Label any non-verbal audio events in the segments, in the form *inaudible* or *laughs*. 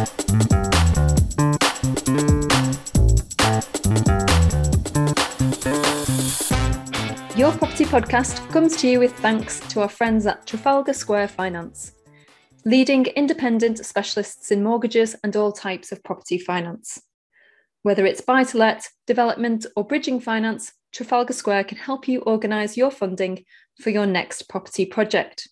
Your Property Podcast comes to you with thanks to our friends at Trafalgar Square Finance, leading independent specialists in mortgages and all types of property finance. Whether it's buy to let, development, or bridging finance, Trafalgar Square can help you organise your funding for your next property project.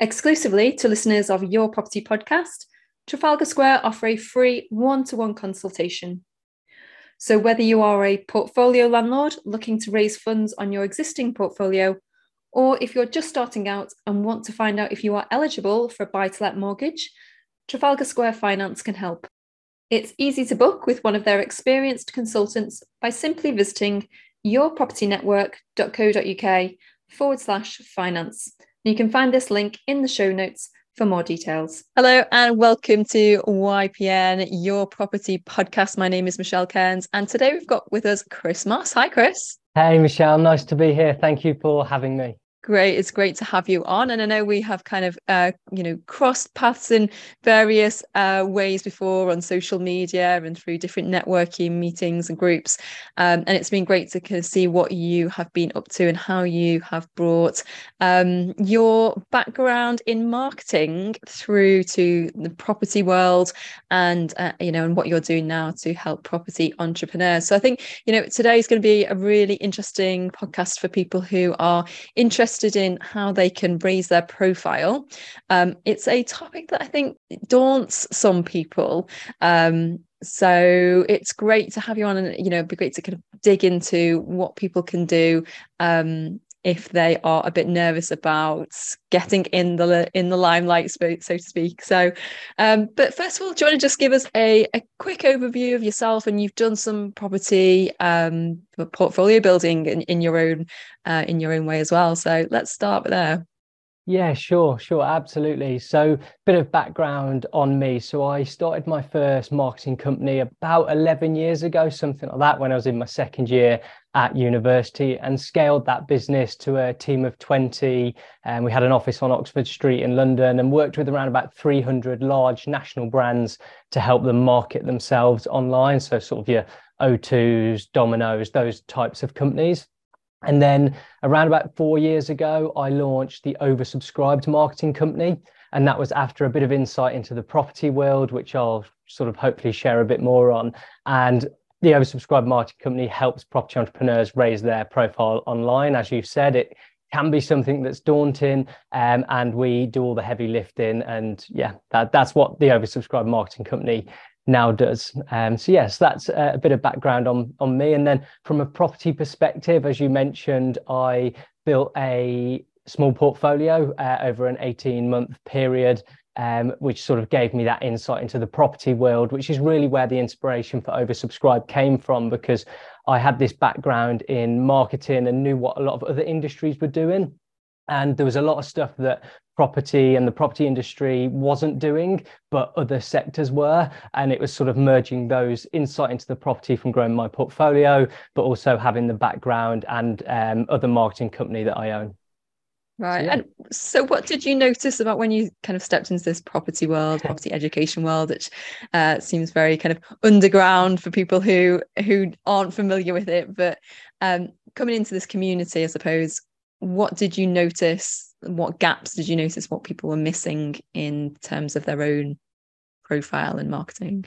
Exclusively to listeners of Your Property Podcast, Trafalgar Square offer a free one to one consultation so, whether you are a portfolio landlord looking to raise funds on your existing portfolio, or if you're just starting out and want to find out if you are eligible for a buy to let mortgage, Trafalgar Square Finance can help. It's easy to book with one of their experienced consultants by simply visiting yourpropertynetwork.co.uk forward slash finance. You can find this link in the show notes for more details. Hello and welcome to YPN, your property podcast. My name is Michelle Cairns, and today we've got with us Chris Moss. Hi, Chris. Hey, Michelle. Nice to be here. Thank you for having me. Great. It's great to have you on. And I know we have kind of, uh, you know, crossed paths in various uh, ways before on social media and through different networking meetings and groups. Um, and it's been great to kind of see what you have been up to and how you have brought um, your background in marketing through to the property world and, uh, you know, and what you're doing now to help property entrepreneurs. So I think, you know, today is going to be a really interesting podcast for people who are interested interested in how they can raise their profile. Um, it's a topic that I think daunts some people. Um, so it's great to have you on and you know it'd be great to kind of dig into what people can do um, if they are a bit nervous about getting in the in the limelight, so to speak. So, um, but first of all, do you want to just give us a, a quick overview of yourself? And you've done some property um, portfolio building in, in your own uh, in your own way as well. So let's start there. Yeah, sure, sure, absolutely. So, bit of background on me. So, I started my first marketing company about 11 years ago, something like that, when I was in my second year at university and scaled that business to a team of 20. And we had an office on Oxford Street in London and worked with around about 300 large national brands to help them market themselves online. So, sort of your O2s, Domino's, those types of companies. And then around about four years ago, I launched the oversubscribed marketing company. And that was after a bit of insight into the property world, which I'll sort of hopefully share a bit more on. And the oversubscribed marketing company helps property entrepreneurs raise their profile online. As you've said, it can be something that's daunting um, and we do all the heavy lifting and yeah that, that's what the oversubscribed marketing company now does. Um, so yes, that's a bit of background on on me. And then from a property perspective, as you mentioned, I built a small portfolio uh, over an 18 month period. Um, which sort of gave me that insight into the property world, which is really where the inspiration for Oversubscribe came from, because I had this background in marketing and knew what a lot of other industries were doing. And there was a lot of stuff that property and the property industry wasn't doing, but other sectors were. And it was sort of merging those insight into the property from growing my portfolio, but also having the background and um, other marketing company that I own. Right. So, yeah. And so, what did you notice about when you kind of stepped into this property world, property education world, which uh, seems very kind of underground for people who who aren't familiar with it? But um, coming into this community, I suppose, what did you notice? What gaps did you notice? What people were missing in terms of their own profile and marketing?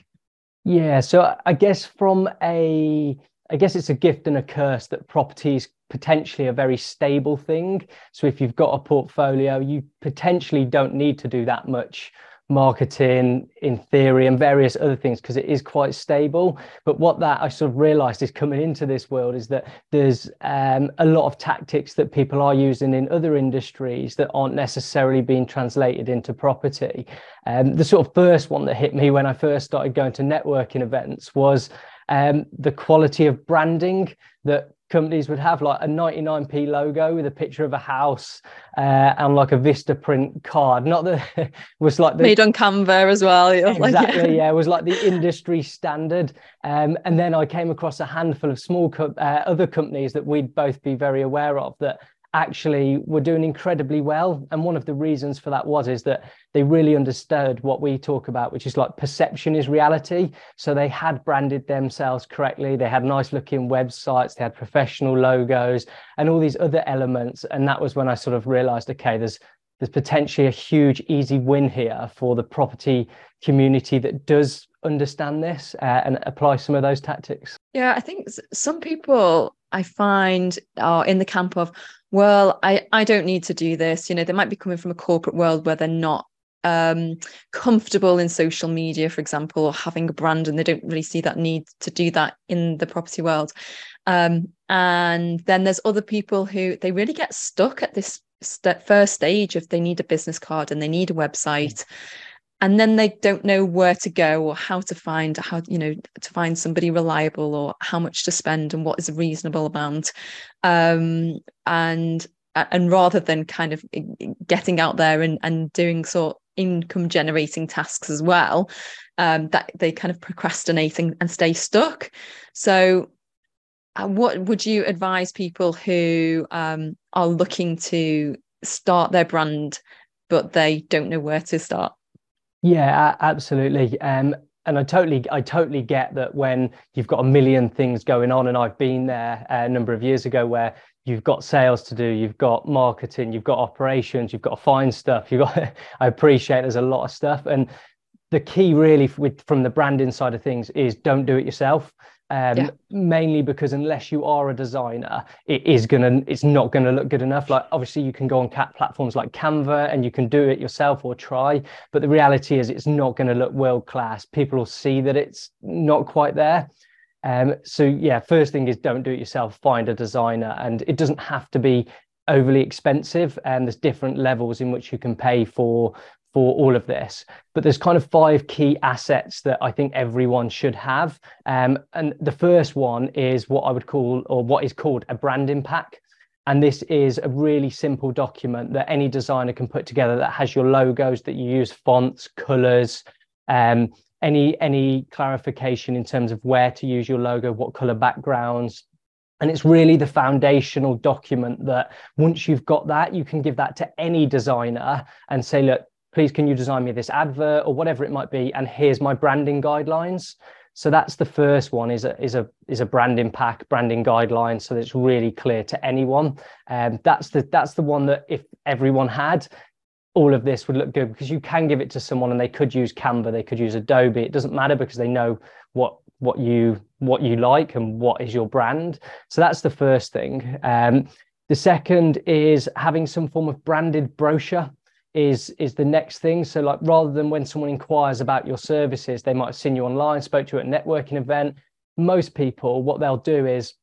Yeah, so I guess from a, I guess it's a gift and a curse that property is potentially a very stable thing. So if you've got a portfolio, you potentially don't need to do that much marketing in theory and various other things because it is quite stable. But what that i sort of realized is coming into this world is that there's um, a lot of tactics that people are using in other industries that aren't necessarily being translated into property. Um, the sort of first one that hit me when i first started going to networking events was um, the quality of branding that companies would have like a 99p logo with a picture of a house uh, and like a Vistaprint card. Not that *laughs* was like the, made on Canva as well. Exactly, like, *laughs* yeah. yeah. it was like the industry standard. Um, and then I came across a handful of small co- uh, other companies that we'd both be very aware of that actually were doing incredibly well. And one of the reasons for that was is that they really understood what we talk about, which is like perception is reality. So they had branded themselves correctly. They had nice looking websites, they had professional logos and all these other elements. And that was when I sort of realized, okay, there's there's potentially a huge easy win here for the property community that does understand this uh, and apply some of those tactics yeah i think some people i find are in the camp of well i i don't need to do this. You know they might be coming from a corporate world where they're not um, comfortable in social media for example or having a brand and they don't really see that need to do that in the property world. Um, and then there's other people who they really get stuck at this st- first stage if they need a business card and they need a website and then they don't know where to go or how to find how you know to find somebody reliable or how much to spend and what is a reasonable amount. Um, and and rather than kind of getting out there and, and doing sort income generating tasks as well um, that they kind of procrastinating and stay stuck. So uh, what would you advise people who um, are looking to start their brand but they don't know where to start yeah absolutely. Um, and i totally i totally get that when you've got a million things going on and i've been there a number of years ago where you've got sales to do you've got marketing you've got operations you've got to find stuff you've got *laughs* i appreciate there's a lot of stuff. And the key really with from the branding side of things is don't do it yourself um, yeah. mainly because unless you are a designer, it is gonna, it's not gonna look good enough. Like obviously you can go on cat platforms like Canva and you can do it yourself or try, but the reality is it's not gonna look world class. People will see that it's not quite there. Um, so yeah, first thing is don't do it yourself. Find a designer, and it doesn't have to be overly expensive and there's different levels in which you can pay for for all of this. But there's kind of five key assets that I think everyone should have. Um, and the first one is what I would call, or what is called a branding pack. And this is a really simple document that any designer can put together that has your logos, that you use fonts, colors, um, any any clarification in terms of where to use your logo, what color backgrounds, and it's really the foundational document that once you've got that, you can give that to any designer and say, look, please can you design me this advert or whatever it might be and here's my branding guidelines. So that's the first one is a is a is a branding pack branding guidelines so that it's really clear to anyone. And um, that's the that's the one that if everyone had all of this would look good because you can give it to someone and they could use canva they could use adobe. It doesn't matter because they know what what you what you like and what is your brand. So that's the first thing. Um, the second is having some form of branded brochure is is the next thing. So like rather than when someone inquires about your services they might have seen you online spoke to you at a networking event. Most people what they'll do is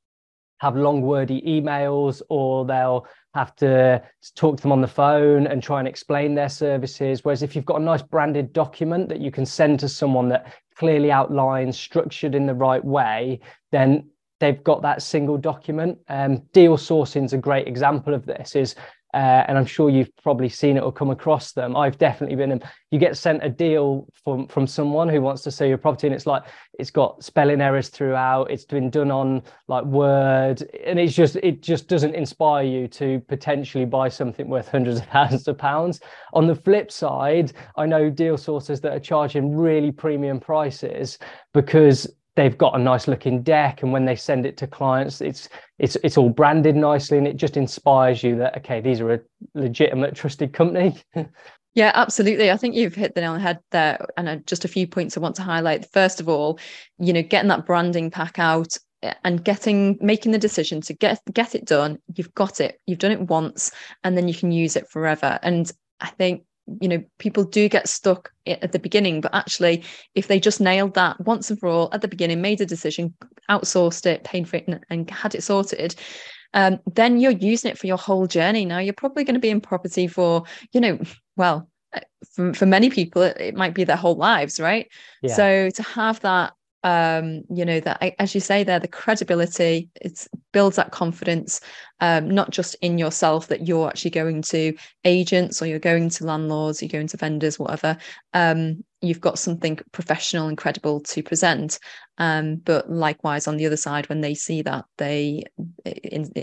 have long wordy emails or they'll have to talk to them on the phone and try and explain their services. Whereas if you've got a nice branded document that you can send to someone that clearly outlines structured in the right way then they've got that single document. Um, deal sourcing is a great example of this is uh, and I'm sure you've probably seen it or come across them. I've definitely been. In, you get sent a deal from from someone who wants to sell your property, and it's like it's got spelling errors throughout. It's been done on like Word, and it's just it just doesn't inspire you to potentially buy something worth hundreds of *laughs* thousands of pounds. On the flip side, I know deal sources that are charging really premium prices because they've got a nice looking deck and when they send it to clients it's it's it's all branded nicely and it just inspires you that okay these are a legitimate trusted company. *laughs* Yeah absolutely. I think you've hit the nail on the head there and just a few points i want to highlight. First of all you know getting that branding pack out eh, and getting making the decision to get get it done you've got it. You've done it once and then you can use it forever. And i think you know people do get stuck at the beginning but actually if they just nailed that once and for all at the beginning made a decision outsourced it paid for it and, and had it sorted um, then you're using it for your whole journey now you're probably going to be in property for you know well uh, for, for many people it, it might be their whole lives right yeah. so to have that um, you know that as you say there the credibility it builds that confidence um, not just in yourself that you're actually going to agents or you're going to landlords you're going to vendors whatever. Um, you've got something professional and credible to present. Um, but likewise on the other side when they see that they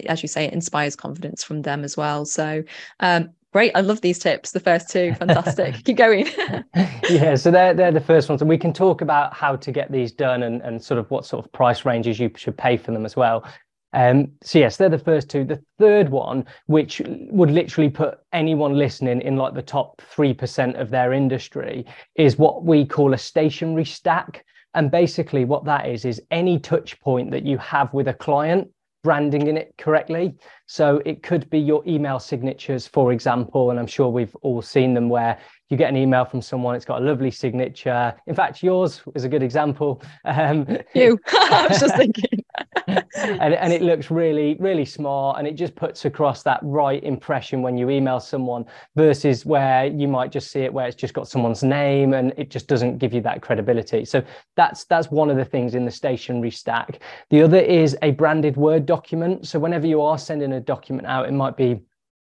as you say it inspires confidence from them as well. So um, Great. I love these tips. The first two, fantastic. *laughs* Keep going. *laughs* yeah, so they're, they're the first ones. And we can talk about how to get these done and, and sort of what sort of price ranges you should pay for them as well. Um, so yes, they're the first two. The third one, which would literally put anyone listening in like the top 3% of their industry, is what we call a stationery stack. And basically what that is, is any touch point that you have with a client branding in it correctly. So it could be your email signatures, for example, and I'm sure we've all seen them where you get an email from someone, it's got a lovely signature. In fact, yours is a good example. Um, you, *laughs* *laughs* I was just thinking. And, and it looks really, really smart and it just puts across that right impression when you email someone versus where you might just see it where it's just got someone's name and it just doesn't give you that credibility. So that's that's one of the things in the stationery stack. The other is a branded Word document. So whenever you are sending a document out, it might be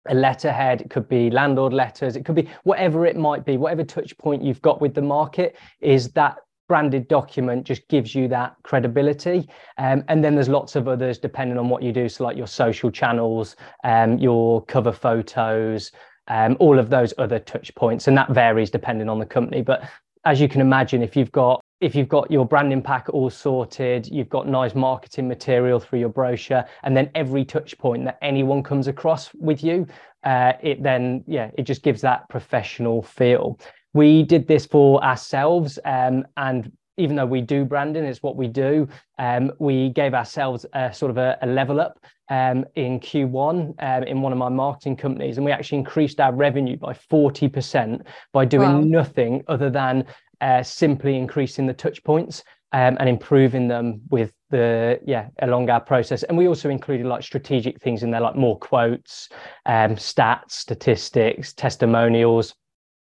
a letterhead, it could be landlord letters, it could be whatever it might be, whatever touch point you've got with the market is that branded document just gives you that credibility. Um, and then there's lots of others depending on what you do. So like your social channels, um, your cover photos, um, all of those other touch points. And that varies depending on the company. But as you can imagine, if you've got if you've got your branding pack all sorted, you've got nice marketing material through your brochure, and then every touch point that anyone comes across with you, uh, it then, yeah, it just gives that professional feel. We did this for ourselves, um, and even though we do branding, it's what we do. Um, we gave ourselves a sort of a, a level up um, in Q1 um, in one of my marketing companies, and we actually increased our revenue by 40% by doing wow. nothing other than uh, simply increasing the touch points um, and improving them with the yeah along our process and we also included like strategic things in there like more quotes um, stats statistics testimonials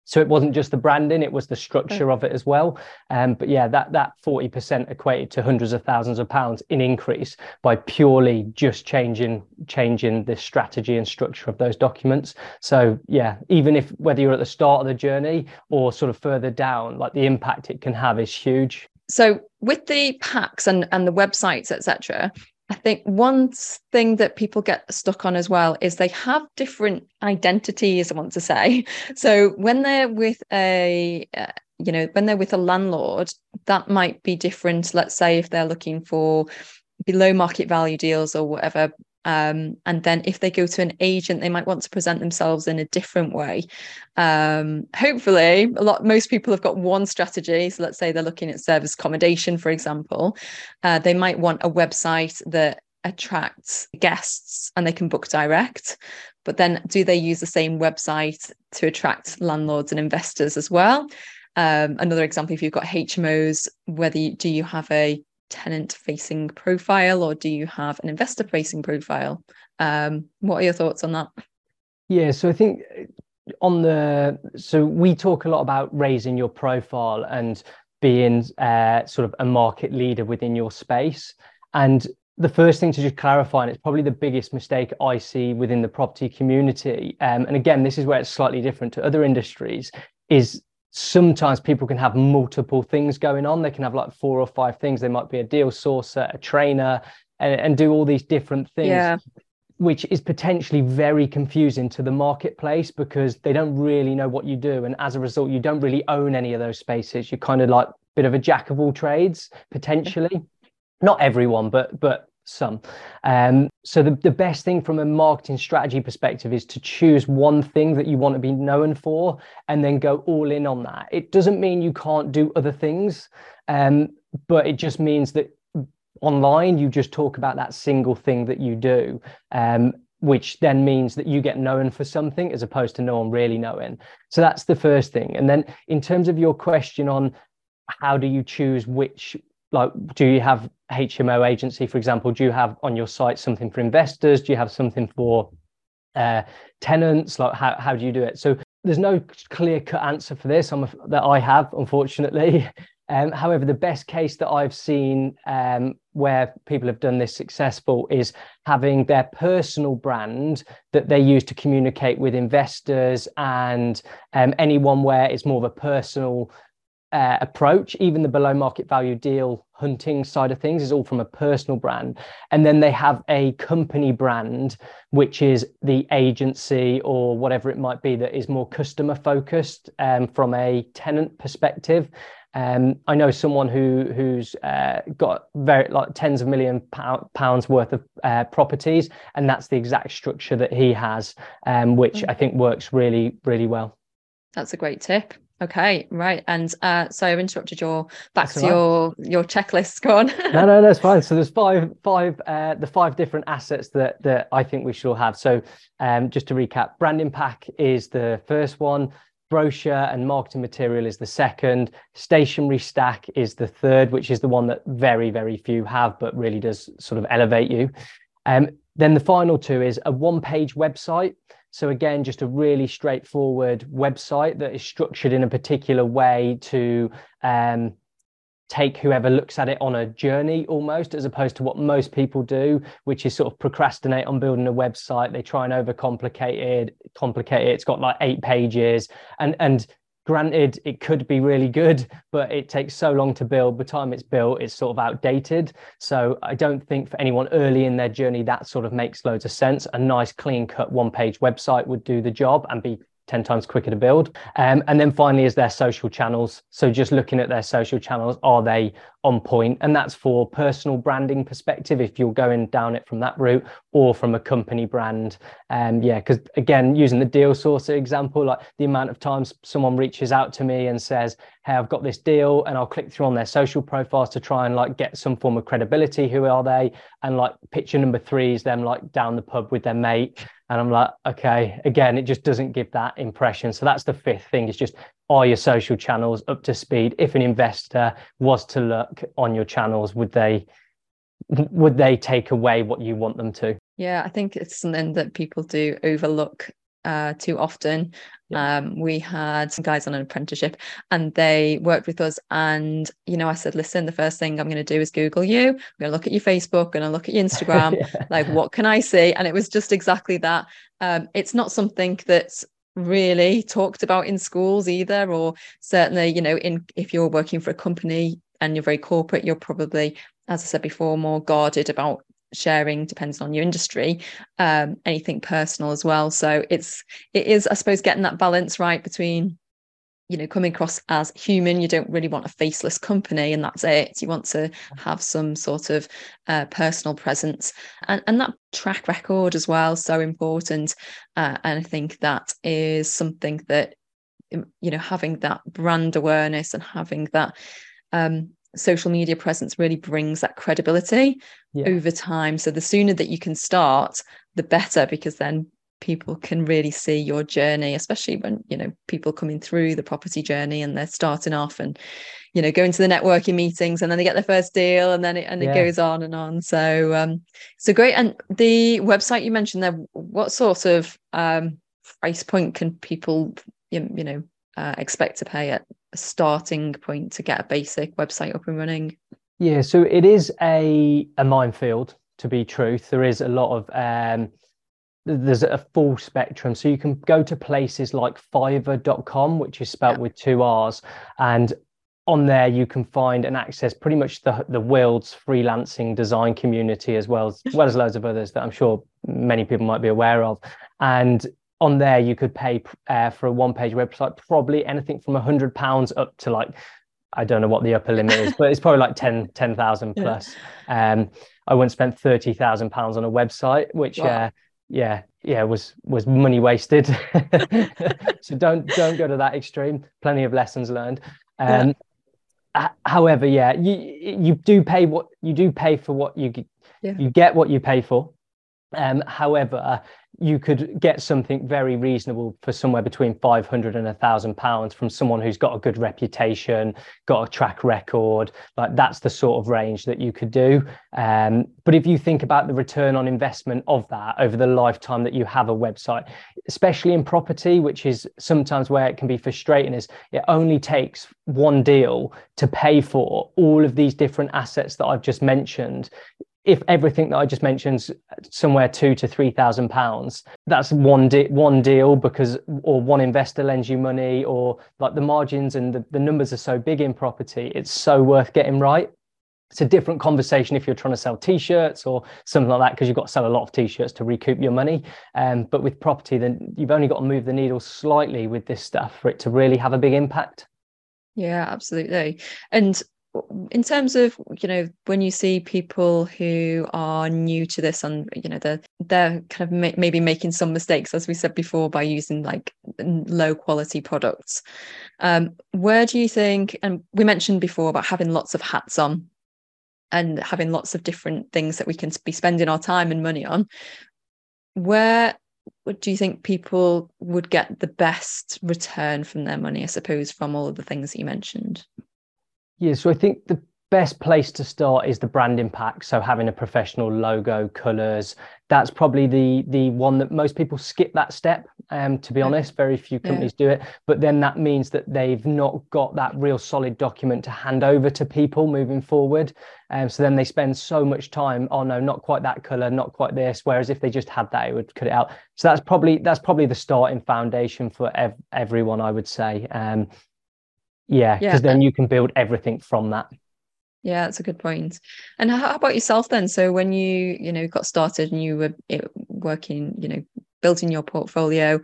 so it wasn't just the branding it was the structure of it as well. Um, but yeah that that 40% equated to hundreds of thousands of pounds in increase by purely just changing changing the strategy and structure of those documents. So yeah even if whether you're at the start of the journey or sort of further down like the impact it can have is huge. So with the packs and and the websites etc I think one thing that people get stuck on as well is they have different identities, I want to say. *laughs* So when they're with a, uh, you know, when they're with a landlord, that might be different. Let's say if they're looking for below market value deals or whatever um, and then if they go to an agent, they might want to present themselves in a different way. Um, hopefully, a lot most people have got one strategy. So let's say they're looking at service accommodation, for example. Uh, they might want a website that attracts guests and they can book direct. But then do they use the same website to attract landlords and investors as well? Um, another example, if you've got HMOs, whether you, do you have a tenant facing profile or do you have an investor facing profile? Um, what are your thoughts on that? Yeah, so I think uh, on the so we talk a lot about raising your profile and being uh, sort of a market leader within your space. And the first thing to just clarify, and it's probably the biggest mistake I see within the property community, um, and again, this is where it's slightly different to other industries, is sometimes people can have multiple things going on. They can have like four or five things. They might be a deal sourcer, a trainer, and, and do all these different things. Yeah. Which is potentially very confusing to the marketplace because they don't really know what you do. And as a result, you don't really own any of those spaces. You're kind of like a bit of a jack of all trades, potentially. Not everyone, but but some. Um, so the, the best thing from a marketing strategy perspective is to choose one thing that you want to be known for and then go all in on that. It doesn't mean you can't do other things, um, but it just means that online you just talk about that single thing that you do. Um, which then means that you get known for something as opposed to no one really knowing. So that's the first thing. And then in terms of your question on how do you choose which like do you have hmo agency for example? Do you have on your site something for investors? Do you have something for uh, tenants? Like how, how do you do it? So there's no clear cut answer for this I'm, that i have unfortunately. *laughs* Um, however, the best case that I've seen um, where people have done this successful is having their personal brand that they use to communicate with investors and um, anyone where it's more of a personal uh, approach. Even the below market value deal hunting side of things is all from a personal brand. And then they have a company brand, which is the agency or whatever it might be that is more customer focused um, from a tenant perspective. Um, I know someone who who's uh, got very like tens of million pounds worth of uh, properties, and that's the exact structure that he has, um, which mm. I think works really really well. That's a great tip. Okay, right. And uh, so I've interrupted your back that's to right. your your checklist. *laughs* Go on. no, no, that's fine. So there's five five uh, the five different assets that that I think we should all have. So um, just to recap, branding pack is the first one brochure and marketing material is the second stationery stack is the third which is the one that very very few have but really does sort of elevate you um, then the final two is a one page website so again just a really straightforward website that is structured in a particular way to um, take whoever looks at it on a journey almost as opposed to what most people do which is sort of procrastinate on building a website. They try and overcomplicate it complicate it. It's got like eight pages. And and granted it could be really good but it takes so long to build. By the time it's built it's sort of outdated. So i don't think for anyone early in their journey that sort of makes loads of sense. A nice clean cut one page website would do the job and be 10 times quicker to build. Um, and then finally is their social channels. So just looking at their social channels, are they on point? And that's for personal branding perspective, if you're going down it from that route or from a company brand. Um, yeah, because again, using the deal sourcer example, like the amount of times someone reaches out to me and says, hey, I've got this deal and I'll click through on their social profiles to try and like get some form of credibility. Who are they? And like picture number three is them like down the pub with their mate and I'm like, okay, again, it just doesn't give that impression. So that's the fifth thing is just are your social channels up to speed? If an investor was to look on your channels, would they would they take away what you want them to? Yeah, I think it's something that people do overlook uh, too often. Yeah. Um, we had some guys on an apprenticeship and they worked with us. And, you know, I said, listen, the first thing I'm going to do is Google you. I'm going to look at your Facebook, going to look at your *laughs* Instagram. yeah. Like, what can I see? And it was just exactly that. Um, it's not something that's really talked about in schools either, or certainly, you know, in if you're working for a company and you're very corporate, you're probably, as I said before, more guarded about sharing depends on your industry um, anything personal as well. So it's it is i suppose getting that balance right between you know coming across as human you don't really want a faceless company and that's it. You want to have some sort of uh, personal presence. And, and that track record as well so important uh, and i think that is something that you know having that brand awareness and having that um, social media presence really brings that credibility yeah. over time. So the sooner that you can start, the better, because then people can really see your journey, especially when you know people coming through the property journey and they're starting off and you know going to the networking meetings and then they get their first deal and then it and yeah. it goes on and on. So um so great. And the website you mentioned there, what sort of um price point can people you know uh, expect to pay at a starting point to get a basic website up and running? Yeah, so it is a a minefield. To be truth, there is a lot of um, there's a full spectrum. So you can go to places like Fiverr.com, which is spelt yeah. with two R's, and on there you can find and access pretty much the the world's freelancing design community as well as well as loads of others that I'm sure many people might be aware of. And on there you could pay uh, for a one page website probably anything from a hundred pounds up to like I don't know what the upper limit is, but it's probably like 10 10,000 plus. Yeah. Um, I once spent 30,000 pounds on a website, which, wow. uh, yeah, yeah, was, was money wasted. *laughs* so don't, don't go to that extreme. Plenty of lessons learned. Um, yeah. however, yeah, you, you do pay what you do pay for what you, yeah. you get what you pay for. Um, however, you could get something very reasonable for somewhere between 500 and a thousand pounds from someone who's got a good reputation got a track record. Like that's the sort of range that you could do. Um, but if you think about the return on investment of that over the lifetime that you have a website especially in property which is sometimes where it can be frustrating is it only takes one deal to pay for all of these different assets that i've just mentioned if everything that I just mentioned somewhere two to three thousand pounds, that's one de- one deal because or one investor lends you money or like the margins and the, the numbers are so big in property, it's so worth getting right. It's a different conversation if you're trying to sell t-shirts or something like that because you've got to sell a lot of t-shirts to recoup your money. Um, but with property, then you've only got to move the needle slightly with this stuff for it to really have a big impact. Yeah, absolutely. And in terms of you know when you see people who are new to this and you know they're they're kind of ma- maybe making some mistakes as we said before by using like low quality products um where do you think and we mentioned before about having lots of hats on and having lots of different things that we can be spending our time and money on where do you think people would get the best return from their money i suppose from all of the things that you mentioned yeah, so I think the best place to start is the brand impact. So having a professional logo, colors, that's probably the the one that most people skip that step. Um, to be yeah. honest, very few companies yeah. do it. But then that means that they've not got that real solid document to hand over to people moving forward. Um, so then they spend so much time, oh no, not quite that color, not quite this. Whereas if they just had that, it would cut it out. So that's probably that's probably the starting foundation for ev- everyone, I would say. Um, yeah, because yeah. then you can build everything from that. Yeah, that's a good point. And how about yourself then? So when you, you know, got started and you were working, you know, building your portfolio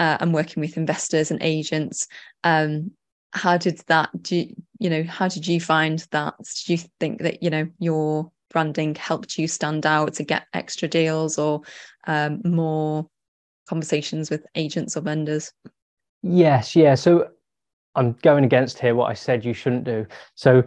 uh, and working with investors and agents, um, how did that do you, you know, how did you find that? Did you think that, you know, your branding helped you stand out to get extra deals or um, more conversations with agents or vendors? Yes, yeah. So I'm going against here what I said you shouldn't do. So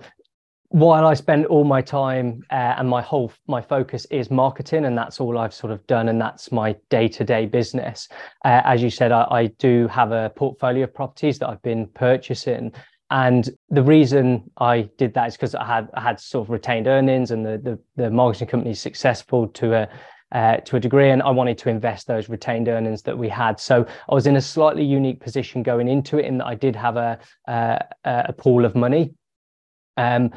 while I spend all my time uh, and my whole my focus is marketing, and that's all I've sort of done, and that's my day to day business. Uh, as you said, I, I, do have a portfolio of properties that I've been purchasing, and the reason I did that is because I had I had sort of retained earnings, and the the, the marketing company is successful to a uh, to a degree, and I wanted to invest those retained earnings that we had. So I was in a slightly unique position going into it, in that I did have a uh, a pool of money, um,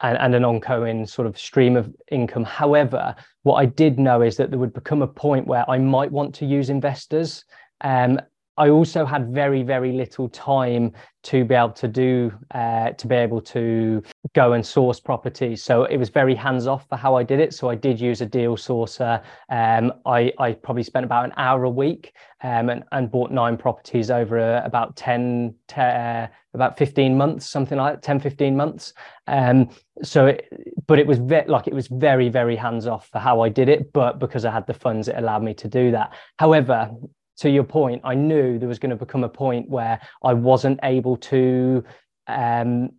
and, and an ongoing sort of stream of income. However, what I did know is that there would become a point where I might want to use investors. Um, I also had very, very little time to be able to do, uh, to be able to go and source properties. So it was very hands off for how I did it. So I did use a deal sourcer. Um, I, I probably spent about an hour a week um, and, and bought nine properties over uh, about 10, uh, about 15 months, something like that, 10, 15 months. Um, so, it, but it was ve- like it was very, very hands off for how I did it. But because I had the funds, it allowed me to do that. However, to your point, I knew there was going to become a point where I wasn't able to. Um,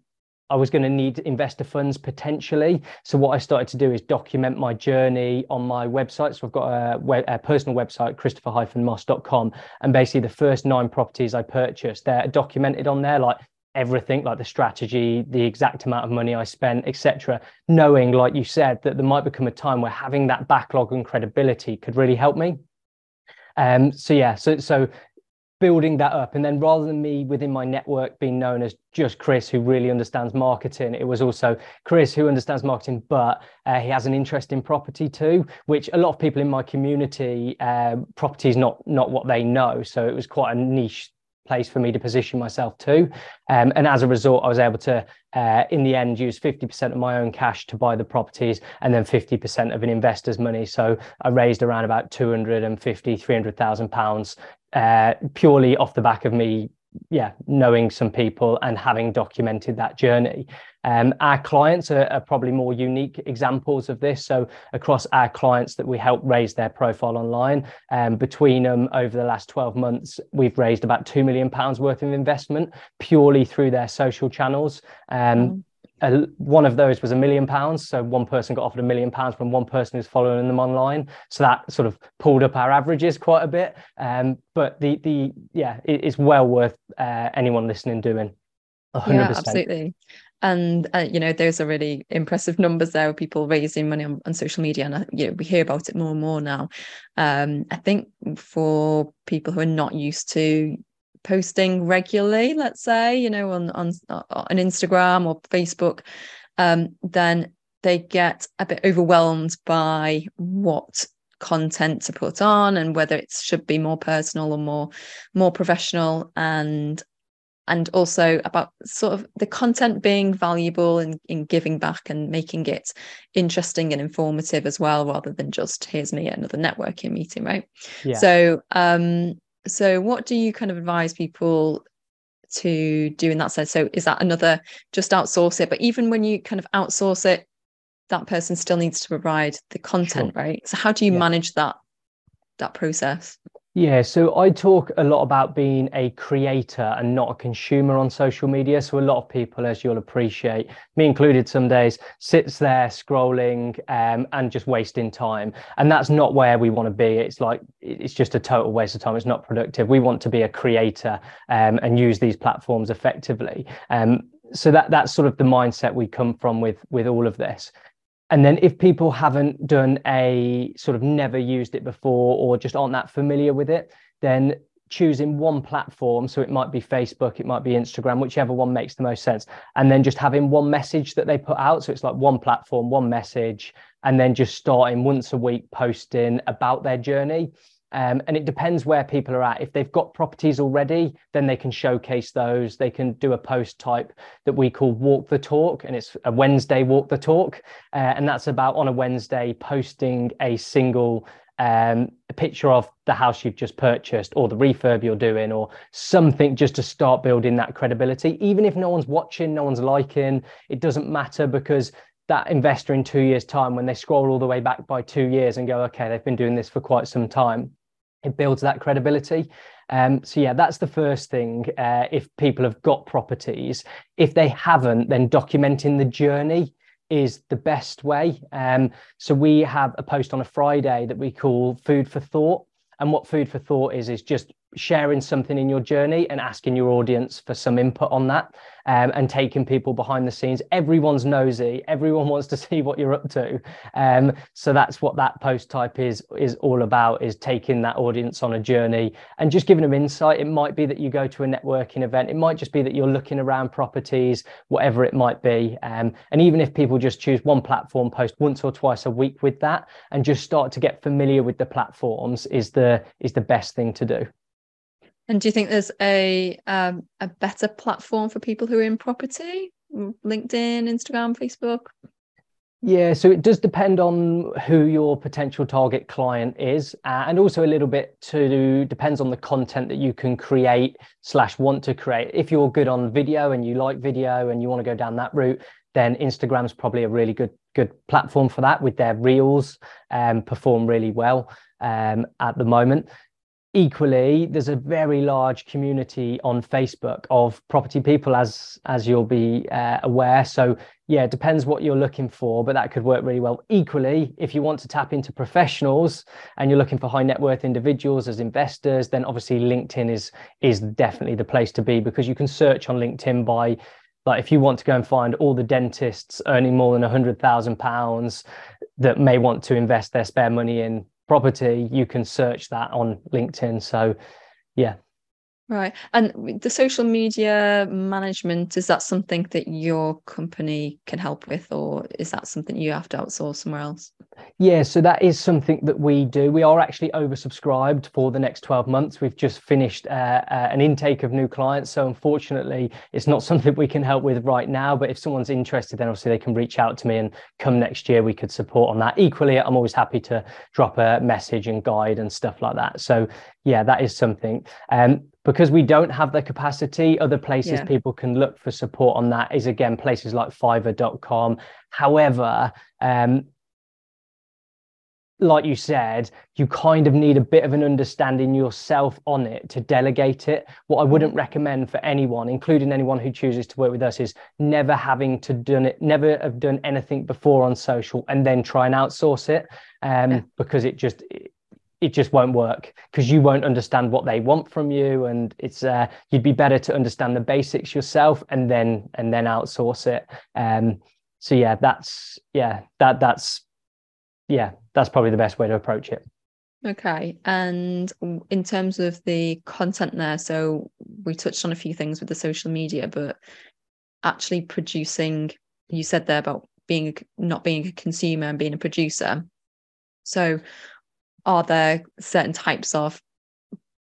I was going to need investor funds potentially. So what I started to do is document my journey on my website. So I've got a, a personal website, christopher-moss.com, and basically the first nine properties I purchased, they're documented on there, like everything, like the strategy, the exact amount of money I spent, etc. Knowing, like you said, that there might become a time where having that backlog and credibility could really help me. Um, so yeah, so so building that up, and then rather than me within my network being known as just Chris, who really understands marketing, it was also Chris who understands marketing, but uh, he has an interest in property too, which a lot of people in my community, uh, property is not not what they know. So it was quite a niche place for me to position myself to. Um, and as a result, I was able to, uh, in the end, use 50% of my own cash to buy the properties and then 50% of an investor's money. So I raised around about 250, 300,000 pounds uh, purely off the back of me yeah, knowing some people and having documented that journey. Um, our clients are, are, probably more unique examples of this. So, across our clients that we help raise their profile online, um, between them over the last 12 months, we've raised about £2 million worth of investment purely through their social channels. Um, a, one of those was a million pounds. So one person got offered a million pounds from one person who's following them online. So that sort of pulled up our averages quite a bit. Um, but the the yeah, it, it's well worth uh, anyone listening doing. 100%. Yeah, absolutely. And uh, you know, those are really impressive numbers there of people raising money on, on social media, and uh, you know, we hear about it more and more now. Um, I think for people who are not used to posting regularly, let's say, you know, on on on Instagram or Facebook, um, then they get a bit overwhelmed by what content to put on and whether it should be more personal or more more professional and and also about sort of the content being valuable and in, in giving back and making it interesting and informative as well rather than just here's me at another networking meeting right yeah. so um so what do you kind of advise people to do in that sense so is that another just outsource it but even when you kind of outsource it that person still needs to provide the content sure. right so how do you yeah. manage that that process yeah, so I talk a lot about being a creator and not a consumer on social media. So a lot of people, as you'll appreciate, me included, some days sits there scrolling um, and just wasting time, and that's not where we want to be. It's like it's just a total waste of time. It's not productive. We want to be a creator um, and use these platforms effectively. Um, so that that's sort of the mindset we come from with with all of this and then if people haven't done a sort of never used it before or just aren't that familiar with it then choosing one platform so it might be facebook it might be instagram whichever one makes the most sense and then just having one message that they put out. So it's like one platform one message and then just starting once a week posting about their journey um, and it depends where people are at. If they've got properties already, then they can showcase those. They can do a post type that we call Walk the Talk, and it's a Wednesday Walk the Talk. Uh, and that's about on a Wednesday posting a single um, a picture of the house you've just purchased or the refurb you're doing or something just to start building that credibility. Even if no one's watching, no one's liking, it doesn't matter because that investor in two years' time, when they scroll all the way back by two years and go, okay, they've been doing this for quite some time, it builds that credibility. Um, so yeah, that's the first thing. Uh, if people have got properties, if they haven't, then documenting the journey is the best way. Um, so we have a post on a Friday that we call Food for Thought. And what Food for Thought is, is just sharing something in your journey and asking your audience for some input on that um, and taking people behind the scenes. Everyone's nosy. Everyone *laughs* wants to see what you're up to. Um, so that's what that post type is is all about: is taking that audience on a journey and just giving them insight. It might be that you go to a networking event. It might just be that you're looking around properties, whatever it might be. Um, and even if people just choose one platform, post once or twice a week with that, and just start to get familiar with the platforms, is the is the best thing to do. And do you think there's a um, a better platform for people who are in property? LinkedIn, Instagram, Facebook? Yeah, so it does depend on who your potential target client is, uh, and also a little bit to depends on the content that you can create slash want to create. If you're good on video and you like video and you want to go down that route, then Instagram's probably a really good good platform for that. With their reels, um, perform really well um, at the moment equally there's a very large community on facebook of property people as as you'll be uh, aware. So yeah it depends what you're looking for but that could work really well. Equally if you want to tap into professionals and you're looking for high net worth individuals as investors then obviously linkedin is is definitely the place to be because you can search on linkedin by like if you want to go and find all the dentists earning more than a hundred thousand pounds that may want to invest their spare money in property, you can search that on LinkedIn. So, yeah. Right. And the social media management, is that something that your company can help with, or is that something you have to outsource somewhere else? Yeah, so that is something that we do. We are actually oversubscribed for the next 12 months. We've just finished uh, uh, an intake of new clients. So, unfortunately, it's not *laughs* something we can help with right now. But if someone's interested, then obviously they can reach out to me and come next year, we could support on that. Equally, I'm always happy to drop a message and guide and stuff like that. So, yeah, that is something. Um, because we don't have the capacity, other places yeah. people can look for support on that is again places like fiverr.com. However, um, like you said, you kind of need a bit of an understanding yourself on it to delegate it. What I wouldn't recommend for anyone, including anyone who chooses to work with us, is never having to done it, never have done anything before on social and then try and outsource it, um, yeah. because it just it just won't work because you won't understand what they want from you, and it's uh, you'd be better to understand the basics yourself and then and then outsource it. Um, so yeah, that's yeah that that's yeah, that's probably the best way to approach it. Okay. And in terms of the content there, so we touched on a few things with the social media, but actually producing, you said there about being not being a consumer and being a producer. So are there certain types of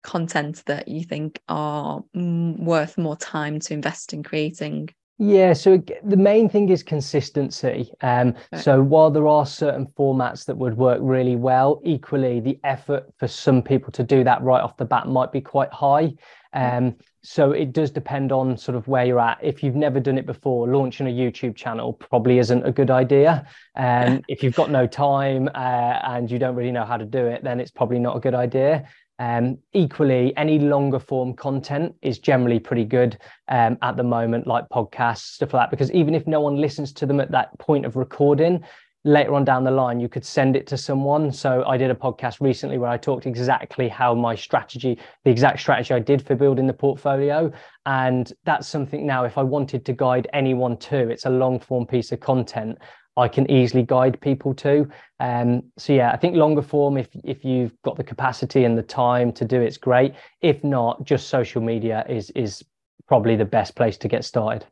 content that you think are worth more time to invest in creating? Yeah, so the main thing is consistency. Um, right. So while there are certain formats that would work really well, equally the effort for some people to do that right off the bat might be quite high. Um, so it does depend on sort of where you're at. If you've never done it before, launching a YouTube channel probably isn't a good idea. And *laughs* um, if you've got no time uh, and you don't really know how to do it, then it's probably not a good idea. Um, equally, any longer form content is generally pretty good um, at the moment, like podcasts, stuff like that, because even if no one listens to them at that point of recording, later on down the line, you could send it to someone. So I did a podcast recently where I talked exactly how my strategy, the exact strategy I did for building the portfolio. And that's something now, if I wanted to guide anyone to, it's a long form piece of content. I can easily guide people to. Um, so yeah, I think longer form, if if you've got the capacity and the time to do, it's great. If not, just social media is is probably the best place to get started.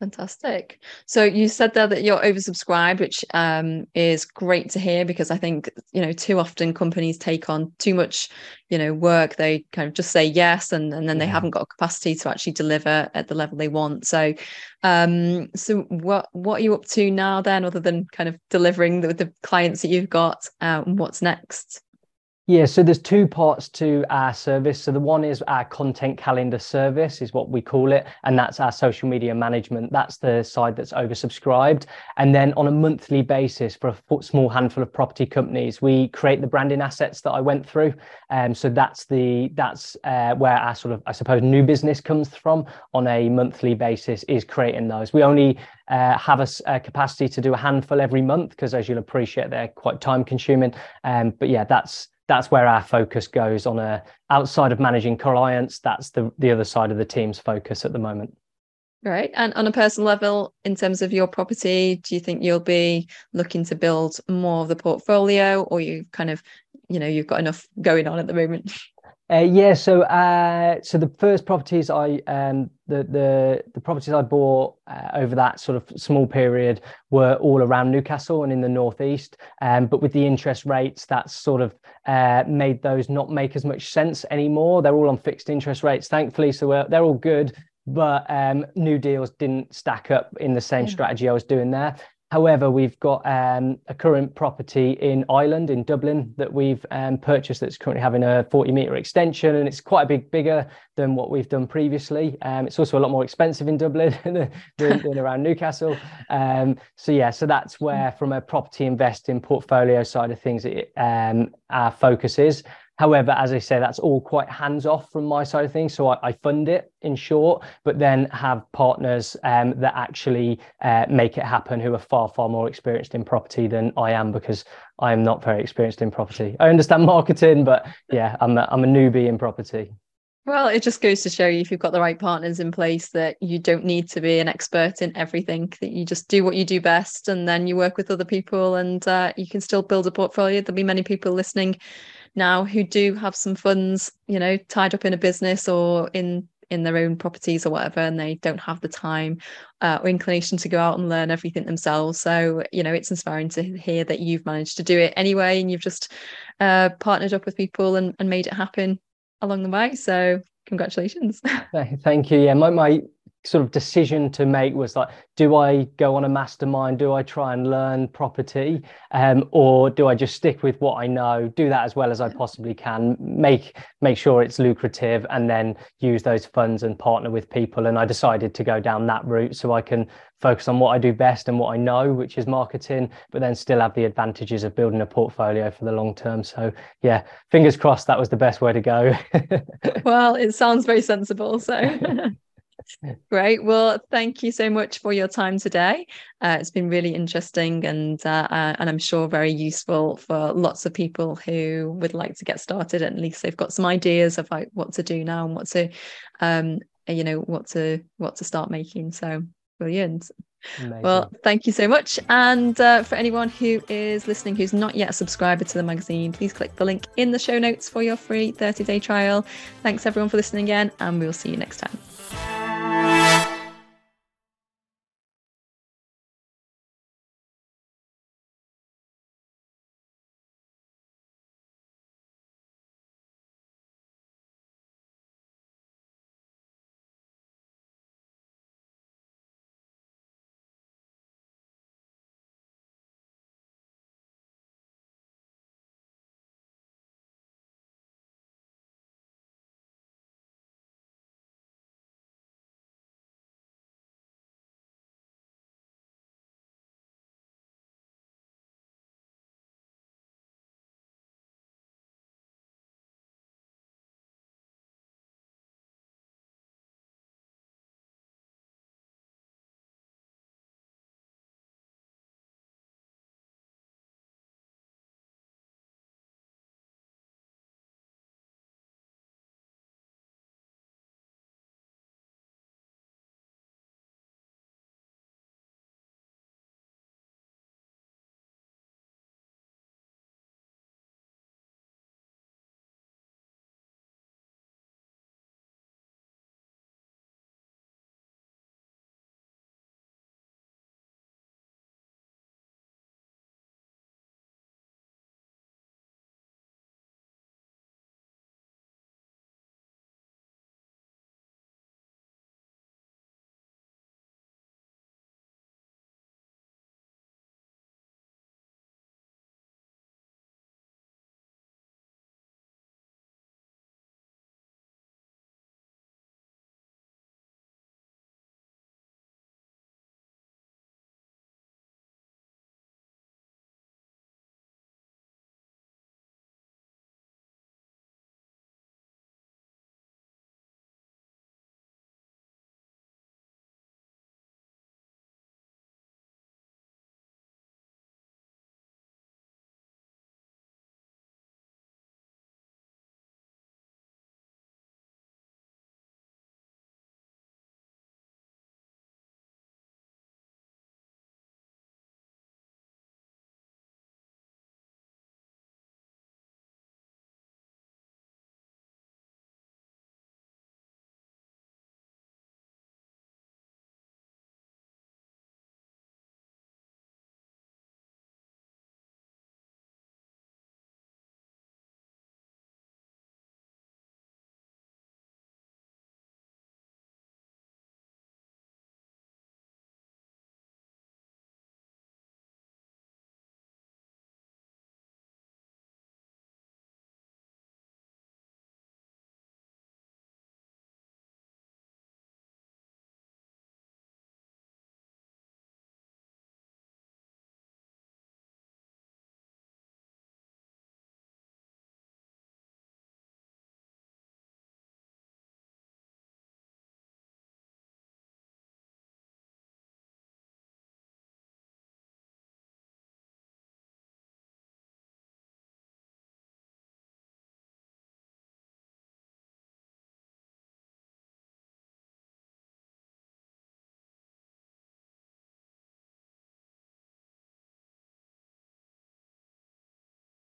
Fantastic. So you said there that you're oversubscribed, which um, is great to hear because I think you know too often companies take on too much, you know, work. They kind of just say yes, and, and then they yeah. haven't got capacity to actually deliver at the level they want. So, um, so what what are you up to now then, other than kind of delivering the, the clients that you've got? Uh, what's next? Yeah, so there's two parts to our service. So the one is our content calendar service, is what we call it, and that's our social media management. That's the side that's oversubscribed. And then on a monthly basis, for a small handful of property companies, we create the branding assets that I went through. Um, so that's the that's uh, where our sort of I suppose new business comes from on a monthly basis is creating those. We only uh, have a, a, capacity to do a handful every month because, as you'll appreciate, they're quite time consuming. Um, but yeah, that's that's where our focus goes on a outside of managing clients that's the the other side of the team's focus at the moment. Right and on a personal level in terms of your property do you think you'll be looking to build more of the portfolio or you kind of you know you've got enough going on at the moment *laughs* Uh, yeah, so uh, so the first properties I um, the the the properties I bought uh, over that sort of small period were all around Newcastle and in the northeast. Um, but with the interest rates, that's sort of uh, made those not make as much sense anymore. They're all on fixed interest rates, thankfully, so they're all good. But um, new deals didn't stack up in the same yeah. strategy I was doing there. However, we've got um, a current property in Ireland, in Dublin, that we've um, purchased that's currently having a 40 metre extension, and it's quite a bit bigger than what we've done previously. Um, it's also a lot more expensive in Dublin *laughs* than, than, around Newcastle. Um, so, yeah, so that's where, from a property investing portfolio side of things, it, um, our focus is. However, as I say, that's all quite hands off from my side of things. So I, I fund it in short, but then have partners um, that actually uh, make it happen who are far, far more experienced in property than I am because I am not very experienced in property. I understand marketing, but yeah, I'm a, I'm a newbie in property. Well, it just goes to show you if you've got the right partners in place that you don't need to be an expert in everything, that you just do what you do best and then you work with other people and uh, you can still build a portfolio. There'll be many people listening now who do have some funds, you know, tied up in a business or in in their own properties or whatever, and they don't have the time uh, or inclination to go out and learn everything themselves. So, you know, it's inspiring to hear that you've managed to do it anyway, and you've just uh, partnered up with people and, and made it happen along the way. So, congratulations. *laughs* Thank you. Yeah, my, my sort of decision to make was like, do I go on a mastermind? Do I try and learn property? Um, or do I just stick with what I know, do that as well as I possibly can, make make sure it's lucrative, and then use those funds and partner with people? And I decided to go down that route so I can focus on what I do best and what I know, which is marketing, but then still have the advantages of building a portfolio for the long term. So yeah, fingers crossed that was the best way to go. *laughs* well, it sounds very sensible. So *laughs* Great. Well, thank you so much for your time today. Uh, it's been really interesting and uh, uh, and I'm sure very useful for lots of people who would like to get started. At least they've got some ideas of like what to do now and what to, um, you know, what to what to start making. So brilliant. Amazing. Well, thank you so much. And uh, for anyone who is listening who's not yet a subscriber to the magazine, please click the link in the show notes for your free 30 day trial. Thanks everyone for listening again, and we'll see you next time.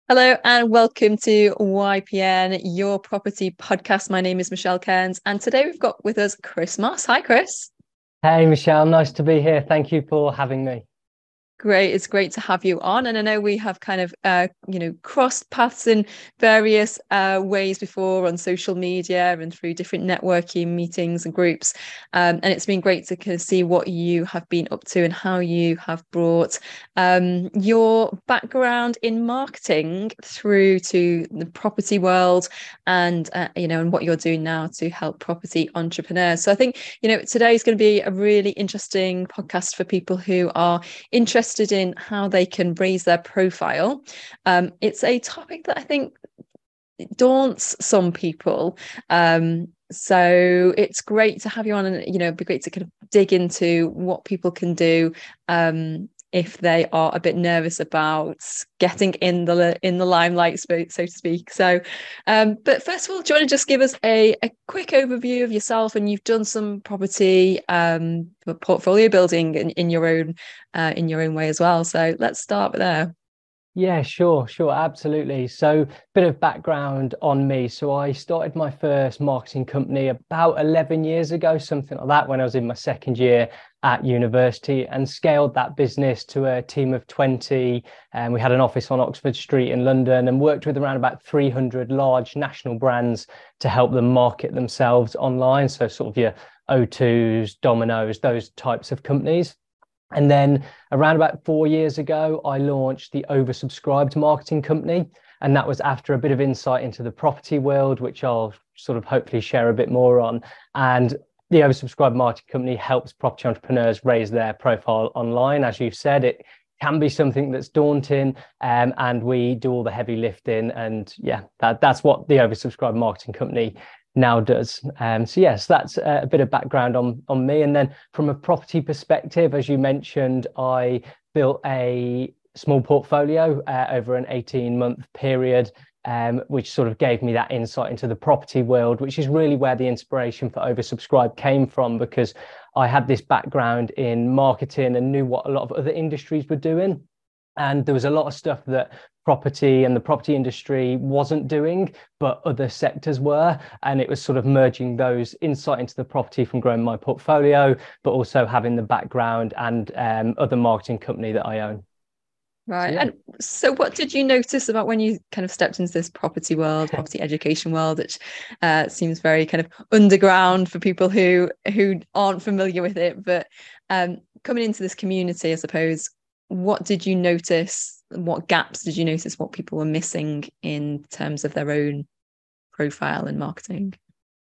Hello and welcome to YPN, your property podcast. My name is Michelle Cairns, and today we've got with us Chris Moss. Hi, Chris. Hey, Michelle. Nice to be here. Thank you for having me. Great. It's great to have you on. And I know we have kind of, uh, you know, crossed paths in various uh, ways before on social media and through different networking meetings and groups. Um, and it's been great to kind of see what you have been up to and how you have brought um, your background in marketing through to the property world and, uh, you know, and what you're doing now to help property entrepreneurs. So I think, you know, today is going to be a really interesting podcast for people who are interested interested in how they can raise their profile. Um, it's a topic that I think daunts some people. Um, so it's great to have you on and you know it'd be great to kind of dig into what people can do um, if they are a bit nervous about getting in the in the limelight, so to speak. So, um, but first of all, do you want to just give us a, a quick overview of yourself? And you've done some property um, portfolio building in, in your own uh, in your own way as well. So let's start there. Yeah, sure, sure, absolutely. So, bit of background on me. So, I started my first marketing company about 11 years ago, something like that, when I was in my second year at university and scaled that business to a team of 20. And we had an office on Oxford Street in London and worked with around about 300 large national brands to help them market themselves online. So, sort of your O2s, Domino's, those types of companies. And then around about four years ago, I launched the oversubscribed marketing company. And that was after a bit of insight into the property world, which I'll sort of hopefully share a bit more on. And the oversubscribed marketing company helps property entrepreneurs raise their profile online. As you've said, it can be something that's daunting um, and we do all the heavy lifting and yeah that, that's what the oversubscribed marketing company now does. Um, so yes, that's a bit of background on on me. And then from a property perspective, as you mentioned, I built a small portfolio uh, over an 18 month period. Um, which sort of gave me that insight into the property world, which is really where the inspiration for Oversubscribe came from, because I had this background in marketing and knew what a lot of other industries were doing. And there was a lot of stuff that property and the property industry wasn't doing, but other sectors were. And it was sort of merging those insight into the property from growing my portfolio, but also having the background and um, other marketing company that I own. Right. So, yeah. And so, what did you notice about when you kind of stepped into this property world, property education world, which uh, seems very kind of underground for people who who aren't familiar with it? But um, coming into this community, I suppose, what did you notice what gaps did you notice what people were missing in terms of their own profile and marketing?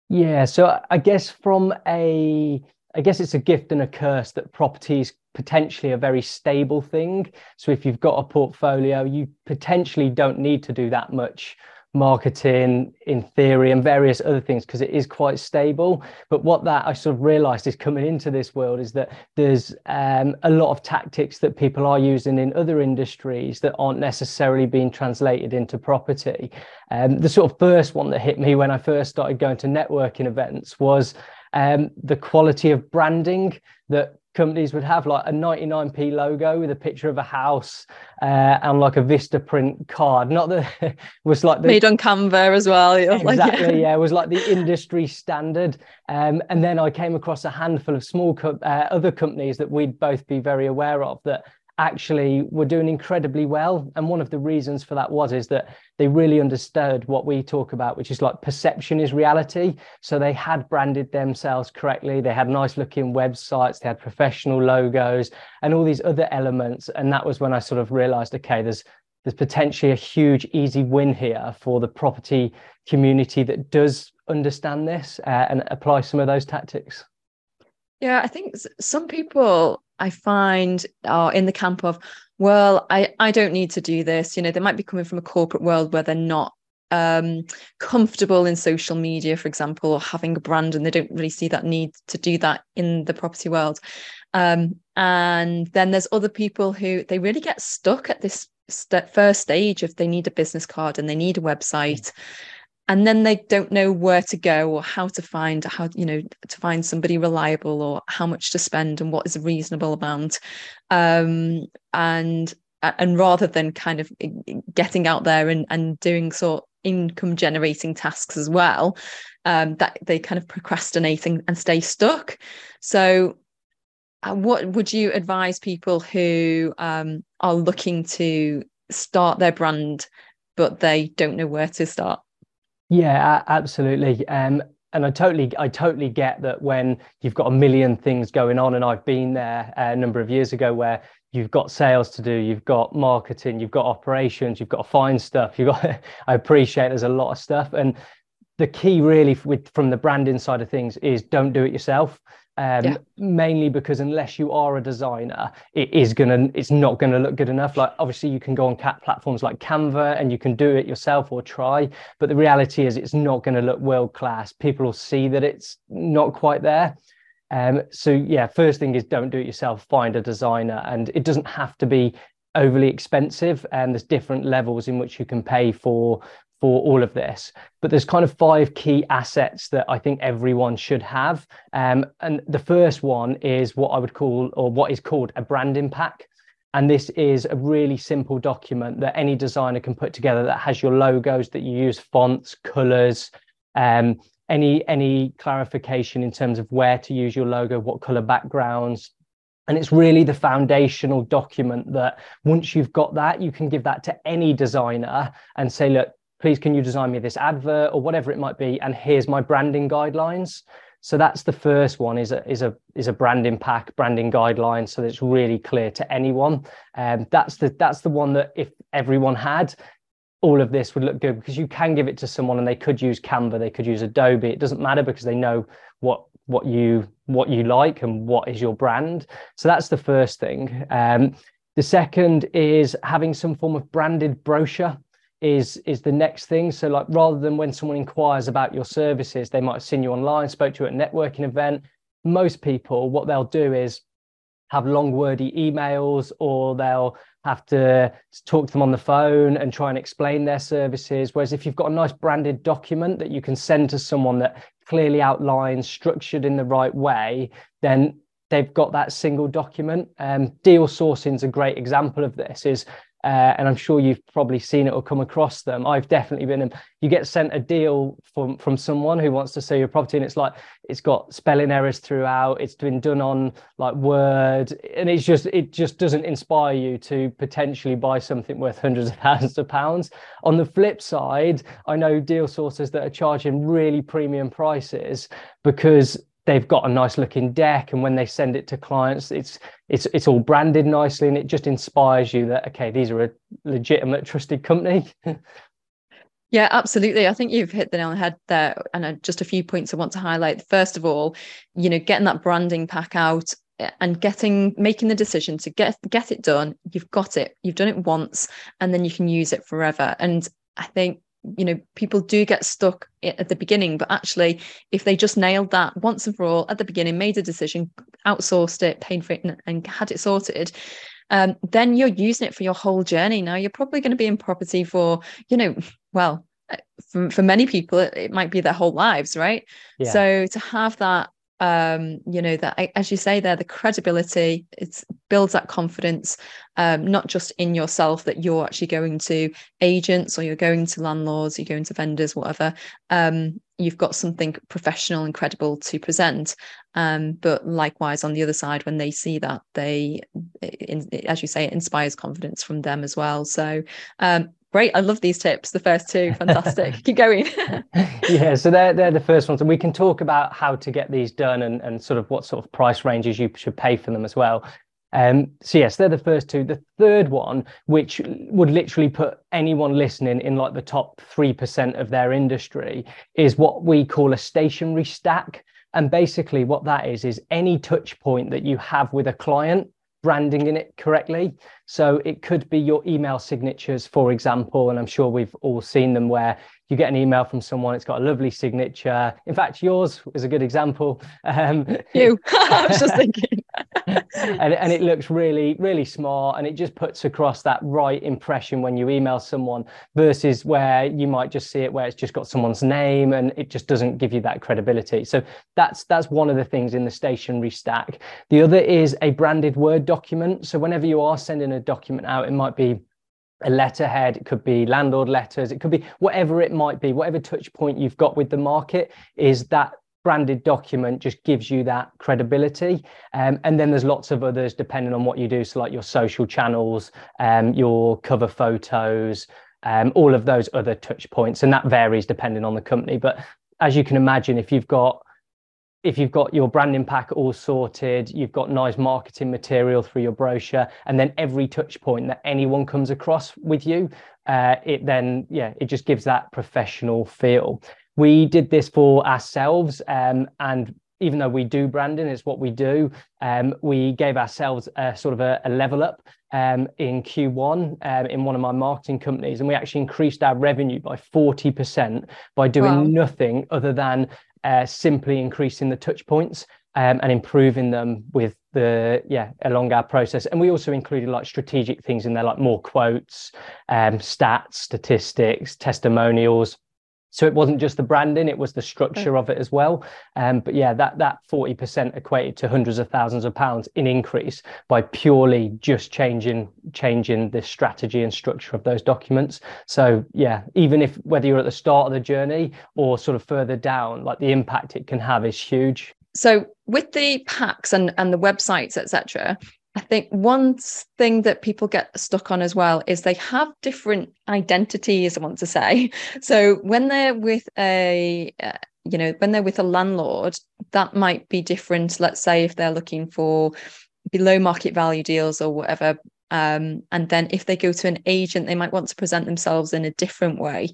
Yeah so i guess from a i guess it's a gift and a curse that property is potentially a very stable thing. So if you've got a portfolio you potentially don't need to do that much marketing in theory and various other things because it is quite stable. But what that i sort of realized is coming into this world is that there's um, a lot of tactics that people are using in other industries that aren't necessarily being translated into property. Um, the sort of first one that hit me when i first started going to networking events was um, the quality of branding that companies would have like a 99p logo with a picture of a house uh, and like a Vistaprint card. Not that *laughs* was like the, made on Canva as well. Exactly, like, *laughs* yeah. yeah. it was like the industry standard. Um, and then I came across a handful of small co- uh, other companies that we'd both be very aware of that actually were doing incredibly well. And one of the reasons for that was is that they really understood what we talk about, which is like perception is reality. So they had branded themselves correctly. They had nice looking websites, they had professional logos and all these other elements. And that was when I sort of realized, okay, there's there's potentially a huge easy win here for the property community that does understand this uh, and apply some of those tactics. Yeah, I think some people I find are in the camp of, well, I, I don't need to do this. You know, they might be coming from a corporate world where they're not um, comfortable in social media, for example, or having a brand, and they don't really see that need to do that in the property world. Um, and then there's other people who they really get stuck at this st- first stage if they need a business card and they need a website and then they don't know where to go or how to find how you know to find somebody reliable or how much to spend and what is a reasonable amount. Um, and and rather than kind of getting out there and, and doing sort income generating tasks as well um, that they kind of procrastinate and, and stay stuck. So uh, what would you advise people who um, are looking to start their brand but they don't know where to start yeah absolutely um, and I totally, I totally get that when you've got a million things going on, and I've been there a number of years ago where you've got sales to do, you've got marketing, you've got operations, you've got to find stuff. You've got, *laughs* I appreciate there's a lot of stuff, and the key really with from the branding side of things is don't do it yourself um, yeah. mainly because unless you are a designer it is gonna it's not gonna look good enough. Like obviously you can go on cat platforms like canva and you can do it yourself or try but the reality is it's not going to look world class people will see that it's not quite there. Um, so yeah first thing is don't do it yourself. Find a designer. And it doesn't have to be overly expensive. And there's different levels in which you can pay for for all of this. But there's kind of five key assets that I think everyone should have. Um, and the first one is what I would call, or what is called a branding pack. And this is a really simple document that any designer can put together that has your logos, that you use fonts, colors, um, any any clarification in terms of where to use your logo, what color backgrounds, and it's really the foundational document that once you've got that, you can give that to any designer and say, look, please can you design me this advert or whatever it might be and here's my branding guidelines. So that's the first one is a is a is a branding pack branding guidelines so that it's really clear to anyone. And um, that's the that's the one that if everyone had all of this would look good because you can give it to someone and they could use canva they could use adobe. It doesn't matter because they know what what you what you like and what is your brand. So that's the first thing. Um, the second is having some form of branded brochure is is the next thing. So like rather than when someone inquires about your services, they might have seen you online, spoke to you at a networking event. Most people, what they'll do is have long wordy emails or they'll have to talk to them on the phone and try and explain their services. Whereas if you've got a nice branded document that you can send to someone that clearly outlines, structured in the right way, then they've got that single document. Um, deal sourcing is a great example of this. Is uh, and I'm sure you've probably seen it or come across them. I've definitely been. In. You get sent a deal from from someone who wants to sell your property, and it's like it's got spelling errors throughout. It's been done on like Word, and it's just it just doesn't inspire you to potentially buy something worth hundreds of *laughs* thousands of pounds. On the flip side, I know deal sources that are charging really premium prices because they've got a nice looking deck and when they send it to clients it's it's it's all branded nicely and it just inspires you that okay these are a legitimate trusted company. *laughs* Yeah absolutely. I think you've hit the nail on the head there and just a few points i want to highlight. First of all you know getting that branding pack out eh, and getting making the decision to get get it done. You've got it. You've done it once and then you can use it forever. And i think you know people do get stuck at the beginning but actually if they just nailed that once and for all at the beginning made a decision outsourced it paid for it and, and had it sorted um, then you're using it for your whole journey now you're probably going to be in property for you know well uh, for, for many people it, it might be their whole lives right yeah. so to have that um you know that as you say there the credibility it builds that confidence um not just in yourself that you're actually going to agents or you're going to landlords you're going to vendors whatever. Um you've got something professional and credible to present. Um but likewise on the other side when they see that they in, as you say it inspires confidence from them as well. So um Great. I love these tips. The first two, fantastic. *laughs* Keep going. *laughs* yeah, so they're, they're the first ones. And we can talk about how to get these done and, and sort of what sort of price ranges you should pay for them as well. Um, so yes, they're the first two. The third one, which would literally put anyone listening in like the top 3% of their industry, is what we call a stationery stack. And basically what that is, is any touch point that you have with a client branding in it correctly. So it could be your email signatures, for example, and I'm sure we've all seen them where you get an email from someone, it's got a lovely signature. In fact, yours is a good example. Um, you, *laughs* *laughs* I was just thinking. and, and it looks really, really smart and it just puts across that right impression when you email someone versus where you might just see it where it's just got someone's name and it just doesn't give you that credibility. So that's that's one of the things in the stationery stack. The other is a branded Word document. So whenever you are sending a document out, it might be a letterhead, it could be landlord letters, it could be whatever it might be, whatever touch point you've got with the market is that branded document just gives you that credibility. Um, and then there's lots of others depending on what you do. So, like your social channels, um, your cover photos, um, all of those other touch points. And that varies depending on the company. But as you can imagine, if you've got if you've got your branding pack all sorted, you've got nice marketing material through your brochure, and then every touch point that anyone comes across with you, uh, it then, yeah, it just gives that professional feel. We did this for ourselves, um, and even though we do branding, it's what we do. Um, we gave ourselves a sort of a, a level up um, in Q1 um, in one of my marketing companies, and we actually increased our revenue by 40% by doing wow. nothing other than uh, simply increasing the touch points um, and improving them with the yeah along our process. And we also included like strategic things in there like more quotes um, stats statistics testimonials so it wasn't just the branding it was the structure of it as well. Um, but yeah that that 40% equated to hundreds of thousands of pounds in increase by purely just changing changing the strategy and structure of those documents. So yeah even if whether you're at the start of the journey or sort of further down like the impact it can have is huge. So with the packs and and the websites etc I think one thing that people get stuck on as well is they have different identities, I want to say. *laughs* So when they're with a, uh, you know, when they're with a landlord, that might be different. Let's say if they're looking for below market value deals or whatever um, and then if they go to an agent they might want to present themselves in a different way.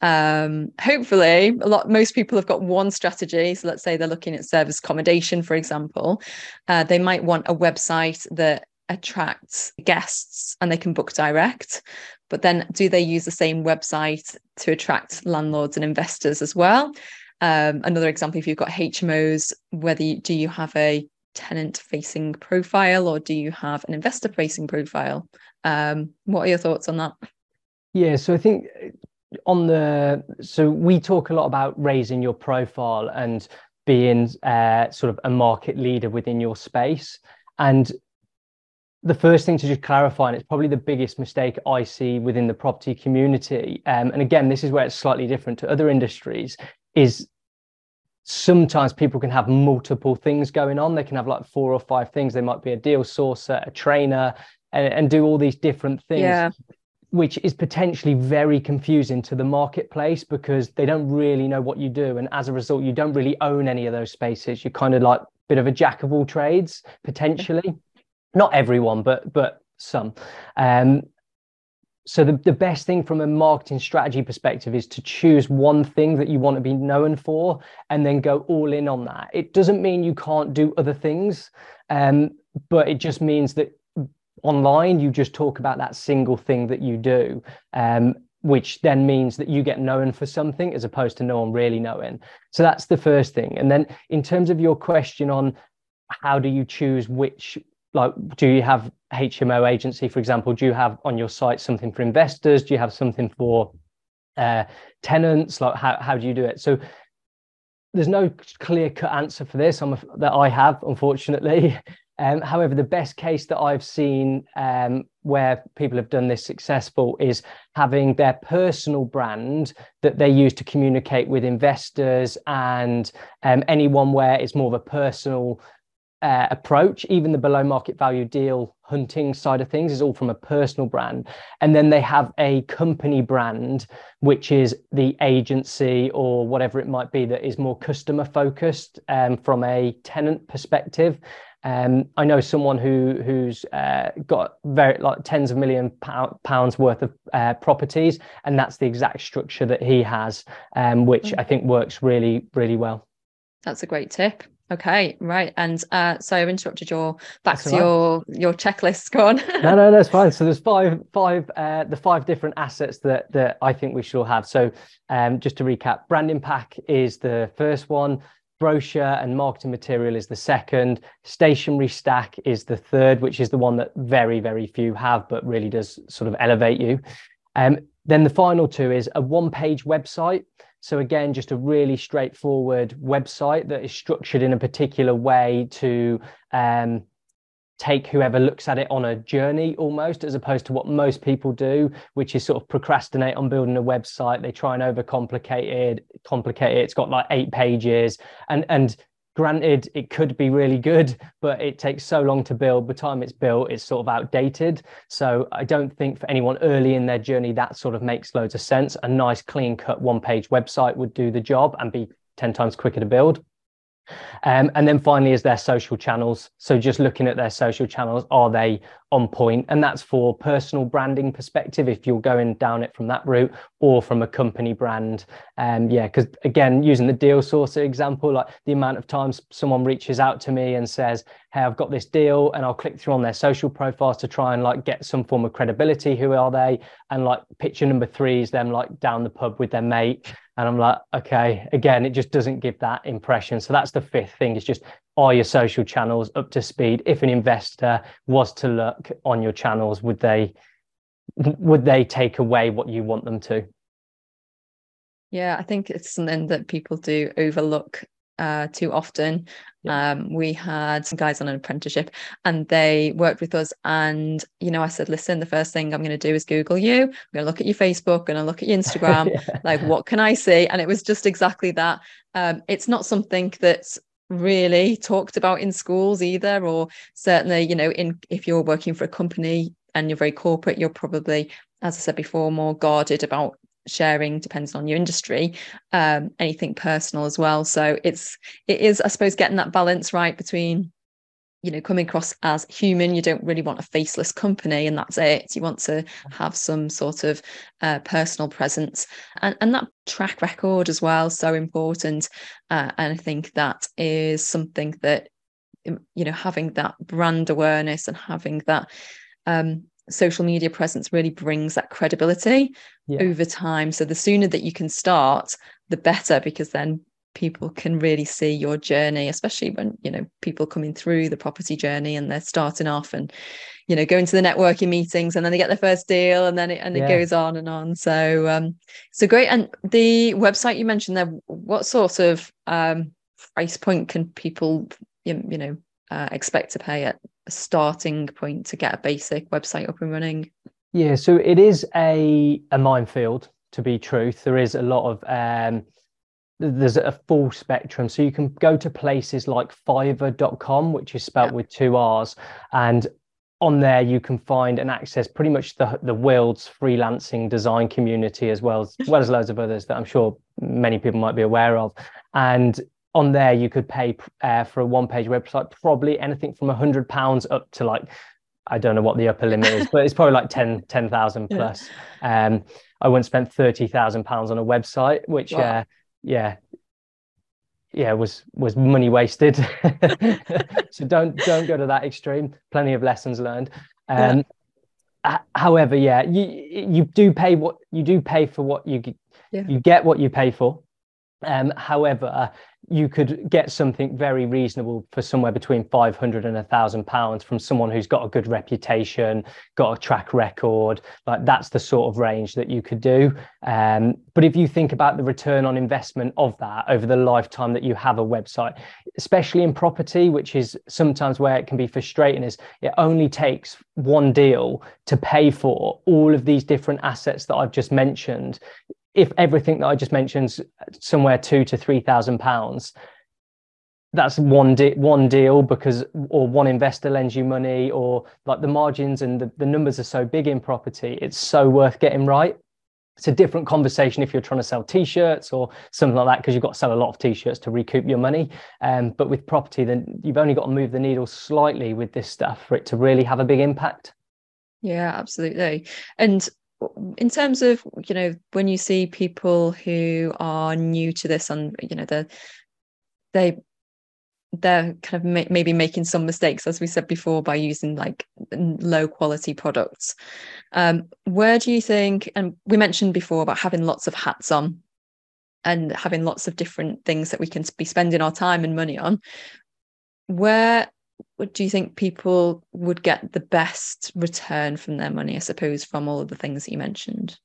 Um, hopefully a lot most people have got one strategy. So let's say they're looking at service accommodation for example. Uh, they might want a website that attracts guests and they can book direct. But then do they use the same website to attract landlords and investors as well? Um, another example if you've got hmos whether you, do you have a tenant facing profile or do you have an investor facing profile? Um, what are your thoughts on that? Yeah, so I think uh, on the so we talk a lot about raising your profile and being uh, sort of a market leader within your space. And the first thing to just clarify, and it's probably the biggest mistake I see within the property community, um, and again, this is where it's slightly different to other industries, is sometimes people can have multiple things going on. They can have like four or five things. They might be a deal sourcer, a trainer, and, and do all these different things. Yeah. Which is potentially very confusing to the marketplace because they don't really know what you do. And as a result, you don't really own any of those spaces. You're kind of like a bit of a jack of all trades, potentially. Not everyone, but but some. Um, so the, the best thing from a marketing strategy perspective is to choose one thing that you want to be known for and then go all in on that. It doesn't mean you can't do other things um, but it just means that online you just talk about that single thing that you do um, which then means that you get known for something as opposed to no one really knowing. So that's the first thing. And then in terms of your question on how do you choose which like do you have hmo agency for example? Do you have on your site something for investors? Do you have something for uh, tenants? Like how, how do you do it? So there's no clear cut answer for this I'm, that i have unfortunately. *laughs* Um, however the best case that i've seen um, where people have done this successful is having their personal brand that they use to communicate with investors and um, anyone where it's more of a personal uh, approach. Even the below market value deal hunting side of things is all from a personal brand. And then they have a company brand, which is the agency or whatever it might be that is more customer focused um, from a tenant perspective. Um, I know someone who who's uh, got very like tens of million pounds worth of uh, properties, and that's the exact structure that he has, um, which mm. I think works really really well. That's a great tip. Okay, right. And uh, so I've interrupted your back that's to right. your your checklist. *laughs* Go on. no, no, that's fine. So there's five five uh, the five different assets that that I think we should all have. So um, just to recap, branding pack is the first one. Brochure and marketing material is the second. Stationery stack is the third, which is the one that very very few have, but really does sort of elevate you. Um, then the final two is a one page website. So again, just a really straightforward website that is structured in a particular way to um, take whoever looks at it on a journey almost as opposed to what most people do which is sort of procrastinate on building a website. They try and overcomplicate it complicate it. It's got like eight pages. And and granted it could be really good but it takes so long to build. By the time it's built it's sort of outdated. So i don't think for anyone early in their journey that sort of makes loads of sense. A nice clean cut one page website would do the job and be 10 times quicker to build. Um, and then finally is their social channels. So just looking at their social channels, are they on? And that's for personal branding perspective, if you're going down it from that route or from a company brand. Um, yeah, because again, using the deal sourcer example, like the amount of times someone reaches out to me and says, Hey, I've got this deal, and I'll click through on their social profiles to try and like get some form of credibility. Who are they? And like picture number three is them like down the pub with their mate and I'm like, okay, again, it just doesn't give that impression. So that's the fifth thing is just are your social channels up to speed? If an investor was to look on your channels, would they would they take away what you want them to? Yeah, I think it's something that people do overlook uh, too often. Yeah. Um, we had some guys on an apprenticeship and they worked with us. And, you know, I said, listen, the first thing I'm going to do is Google you. I'm going to look at your Facebook, and I look at your Instagram. *laughs* yeah. Like, what can I see? And it was just exactly that. Um, it's not something that's really talked about in schools either, or certainly, you know, in if you're working for a company and you're very corporate, you're probably, as I said before, more guarded about sharing depends on your industry um, anything personal as well. So it's it is i suppose getting that balance right between you know coming across as human you don't really want a faceless company and that's it you want to have some sort of uh, personal presence and, and that track record as well so important uh, and i think that is something that you know having that brand awareness and having that um, social media presence really brings that credibility yeah. over time. So the sooner that you can start, the better, because then people can really see your journey, especially when you know people coming through the property journey and they're starting off and you know going to the networking meetings and then they get their first deal and then it and yeah. it goes on and on. So um so great. And the website you mentioned there, what sort of um price point can people you know uh, expect to pay at a starting point to get a basic website up and running? Yeah, so it is a a minefield. To be truth, there is a lot of um, there's a full spectrum. So you can go to places like Fiverr.com, which is spelt yeah. with two R's, and on there you can find and access pretty much the the world's freelancing design community as well as well as loads of others that I'm sure many people might be aware of. And on there you could pay uh, for a one page website probably anything from a hundred pounds up to like I don't know what the upper limit is, *laughs* but it's probably like 10 10,000 plus. Yeah. Um, I once spent 30,000 pounds on a website, which, wow. uh, yeah, yeah, was, was money wasted. *laughs* so don't, don't go to that extreme. Plenty of lessons learned. Um, yeah. however, yeah, you, you do pay what you do pay for what you, yeah. you get what you pay for. Um, however, you could get something very reasonable for somewhere between 500 and a thousand pounds from someone who's got a good reputation got a track record. Like that's the sort of range that you could do. Um, but if you think about the return on investment of that over the lifetime that you have a website especially in property which is sometimes where it can be frustrating is it only takes one deal to pay for all of these different assets that i've just mentioned if everything that I just mentioned somewhere two to three thousand pounds, that's one de- one deal because or one investor lends you money or like the margins and the, the numbers are so big in property, it's so worth getting right. It's a different conversation if you're trying to sell t-shirts or something like that because you've got to sell a lot of t-shirts to recoup your money. Um, but with property, then you've only got to move the needle slightly with this stuff for it to really have a big impact. Yeah, absolutely. And in terms of you know when you see people who are new to this and you know they they they're kind of ma- maybe making some mistakes as we said before by using like low quality products. Um, where do you think and we mentioned before about having lots of hats on and having lots of different things that we can be spending our time and money on. Where do you think people would get the best return from their money i suppose from all of the things that you mentioned?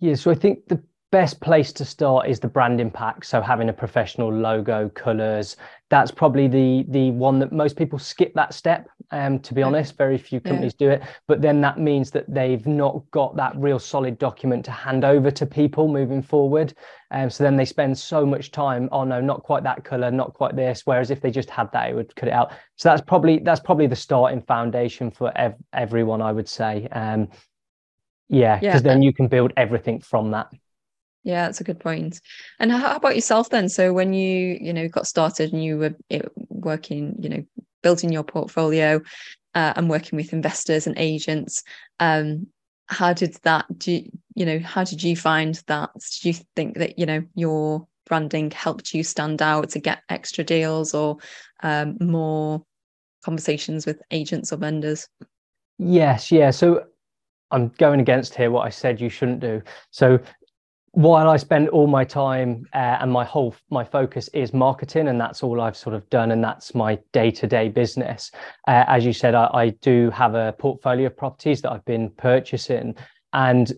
Yeah so i think the best place to start is the branding pack so having a professional logo colors. That's probably the the one that most people skip that step um to be honest. Very few companies yeah. do it. But then that means that they've not got that real solid document to hand over to people moving forward. Um so then they spend so much time oh no not quite that color not quite this whereas if they just had that it would cut it out. So that's probably that's probably the starting foundation for ev- everyone i would say. Um yeah because yeah. then you can build everything from that yeah, that's a good point. And how about yourself then? So when you, you know, got started and you were working, you know, building your portfolio uh, and working with investors and agents, um, how did that do you, you know, how did you find that? Did you think that, you know, your branding helped you stand out to get extra deals or um, more conversations with agents or vendors? Yes, yeah. So I'm going against here what I said you shouldn't do. So while I spend all my time uh, and my whole my focus is marketing, and that's all I've sort of done, and that's my day to day business. Uh, as you said, I, I, do have a portfolio of properties that I've been purchasing, and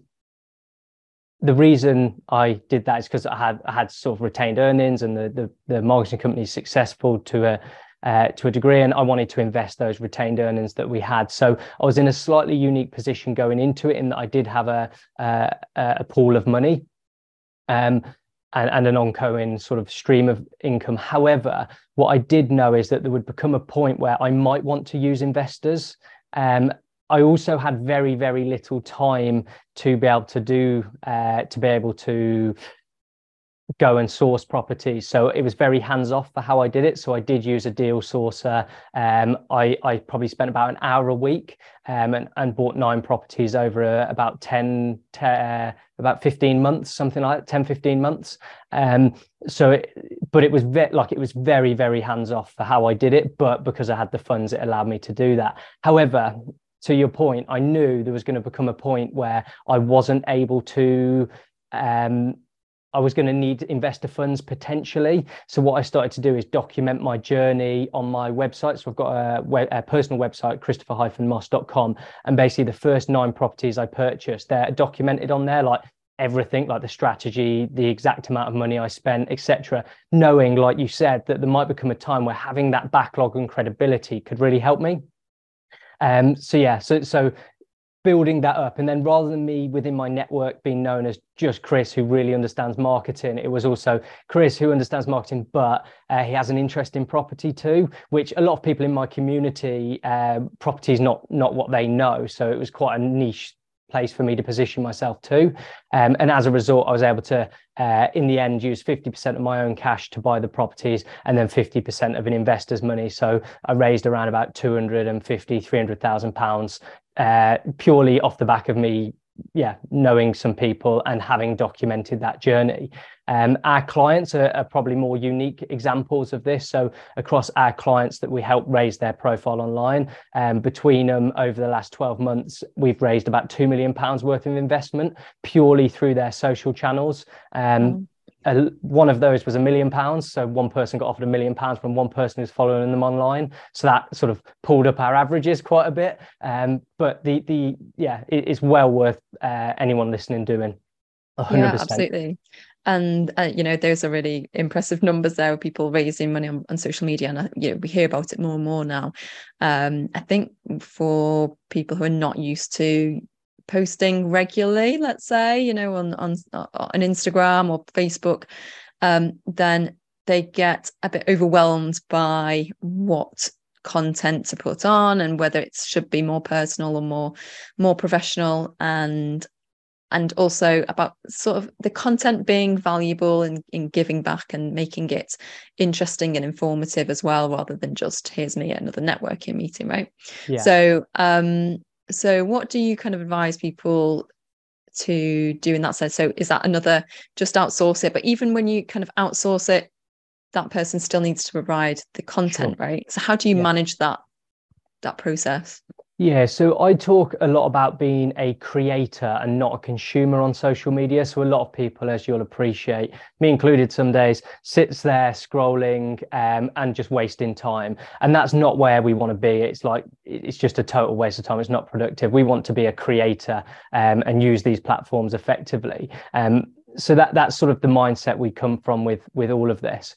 the reason I did that is because I had I had sort of retained earnings, and the the, the marketing company is successful to a uh, to a degree, and I wanted to invest those retained earnings that we had. So I was in a slightly unique position going into it, in that I did have a uh, a pool of money um, and, and an ongoing sort of stream of income. However, what I did know is that there would become a point where I might want to use investors. Um, I also had very, very little time to be able to do, uh, to be able to go and source properties. So it was very hands off for how I did it. So I did use a deal sourcer. Um, I, I probably spent about an hour a week um, and, and bought nine properties over uh, about 10, uh, about 15 months, something like that, 10, 15 months. Um, so, it, but it was ve- like it was very, very hands off for how I did it. But because I had the funds, it allowed me to do that. However, to your point, I knew there was going to become a point where I wasn't able to um, I was going to need investor funds potentially. So what I started to do is document my journey on my website. So I've got a, a personal website, christopher-moss.com. And basically the first nine properties I purchased, they're documented on there, like everything, like the strategy, the exact amount of money I spent, etc. Knowing, like you said, that there might become a time where having that backlog and credibility could really help me. Um, so yeah, so so building that up. And then rather than me within my network being known as just Chris, who really understands marketing, it was also Chris who understands marketing, but uh, he has an interest in property too, which a lot of people in my community, uh, property is not not what they know. So it was quite a niche place for me to position myself to. Um, and as a result, I was able to, uh, in the end, use 50% of my own cash to buy the properties and then 50% of an investor's money. So I raised around about 250, 300,000 pounds uh, purely off the back of me yeah knowing some people and having documented that journey. Um, our clients are, are, probably more unique examples of this. So across our clients that we help raise their profile online um, between them over the last 12 months we've raised about 2 million pounds worth of investment purely through their social channels. Um, mm a, one of those was a million pounds. So one person got offered a million pounds from one person who's following them online. So that sort of pulled up our averages quite a bit. Um, but the the yeah, it, it's well worth uh, anyone listening doing. 100%. Yeah, absolutely. And uh, you know, those are really impressive numbers there of people raising money on, on social media, and uh, you know, we hear about it more and more now. Um, I think for people who are not used to posting regularly, let's say, you know, on on on Instagram or Facebook, um, then they get a bit overwhelmed by what content to put on and whether it should be more personal or more more professional and and also about sort of the content being valuable and in giving back and making it interesting and informative as well rather than just here's me at another networking meeting right yeah. so um so what do you kind of advise people to do in that sense so is that another just outsource it but even when you kind of outsource it that person still needs to provide the content sure. right so how do you yeah. manage that that process yeah, so I talk a lot about being a creator and not a consumer on social media. So a lot of people, as you'll appreciate, me included, some days sits there scrolling um, and just wasting time, and that's not where we want to be. It's like it's just a total waste of time. It's not productive. We want to be a creator um, and use these platforms effectively. Um, so that that's sort of the mindset we come from with with all of this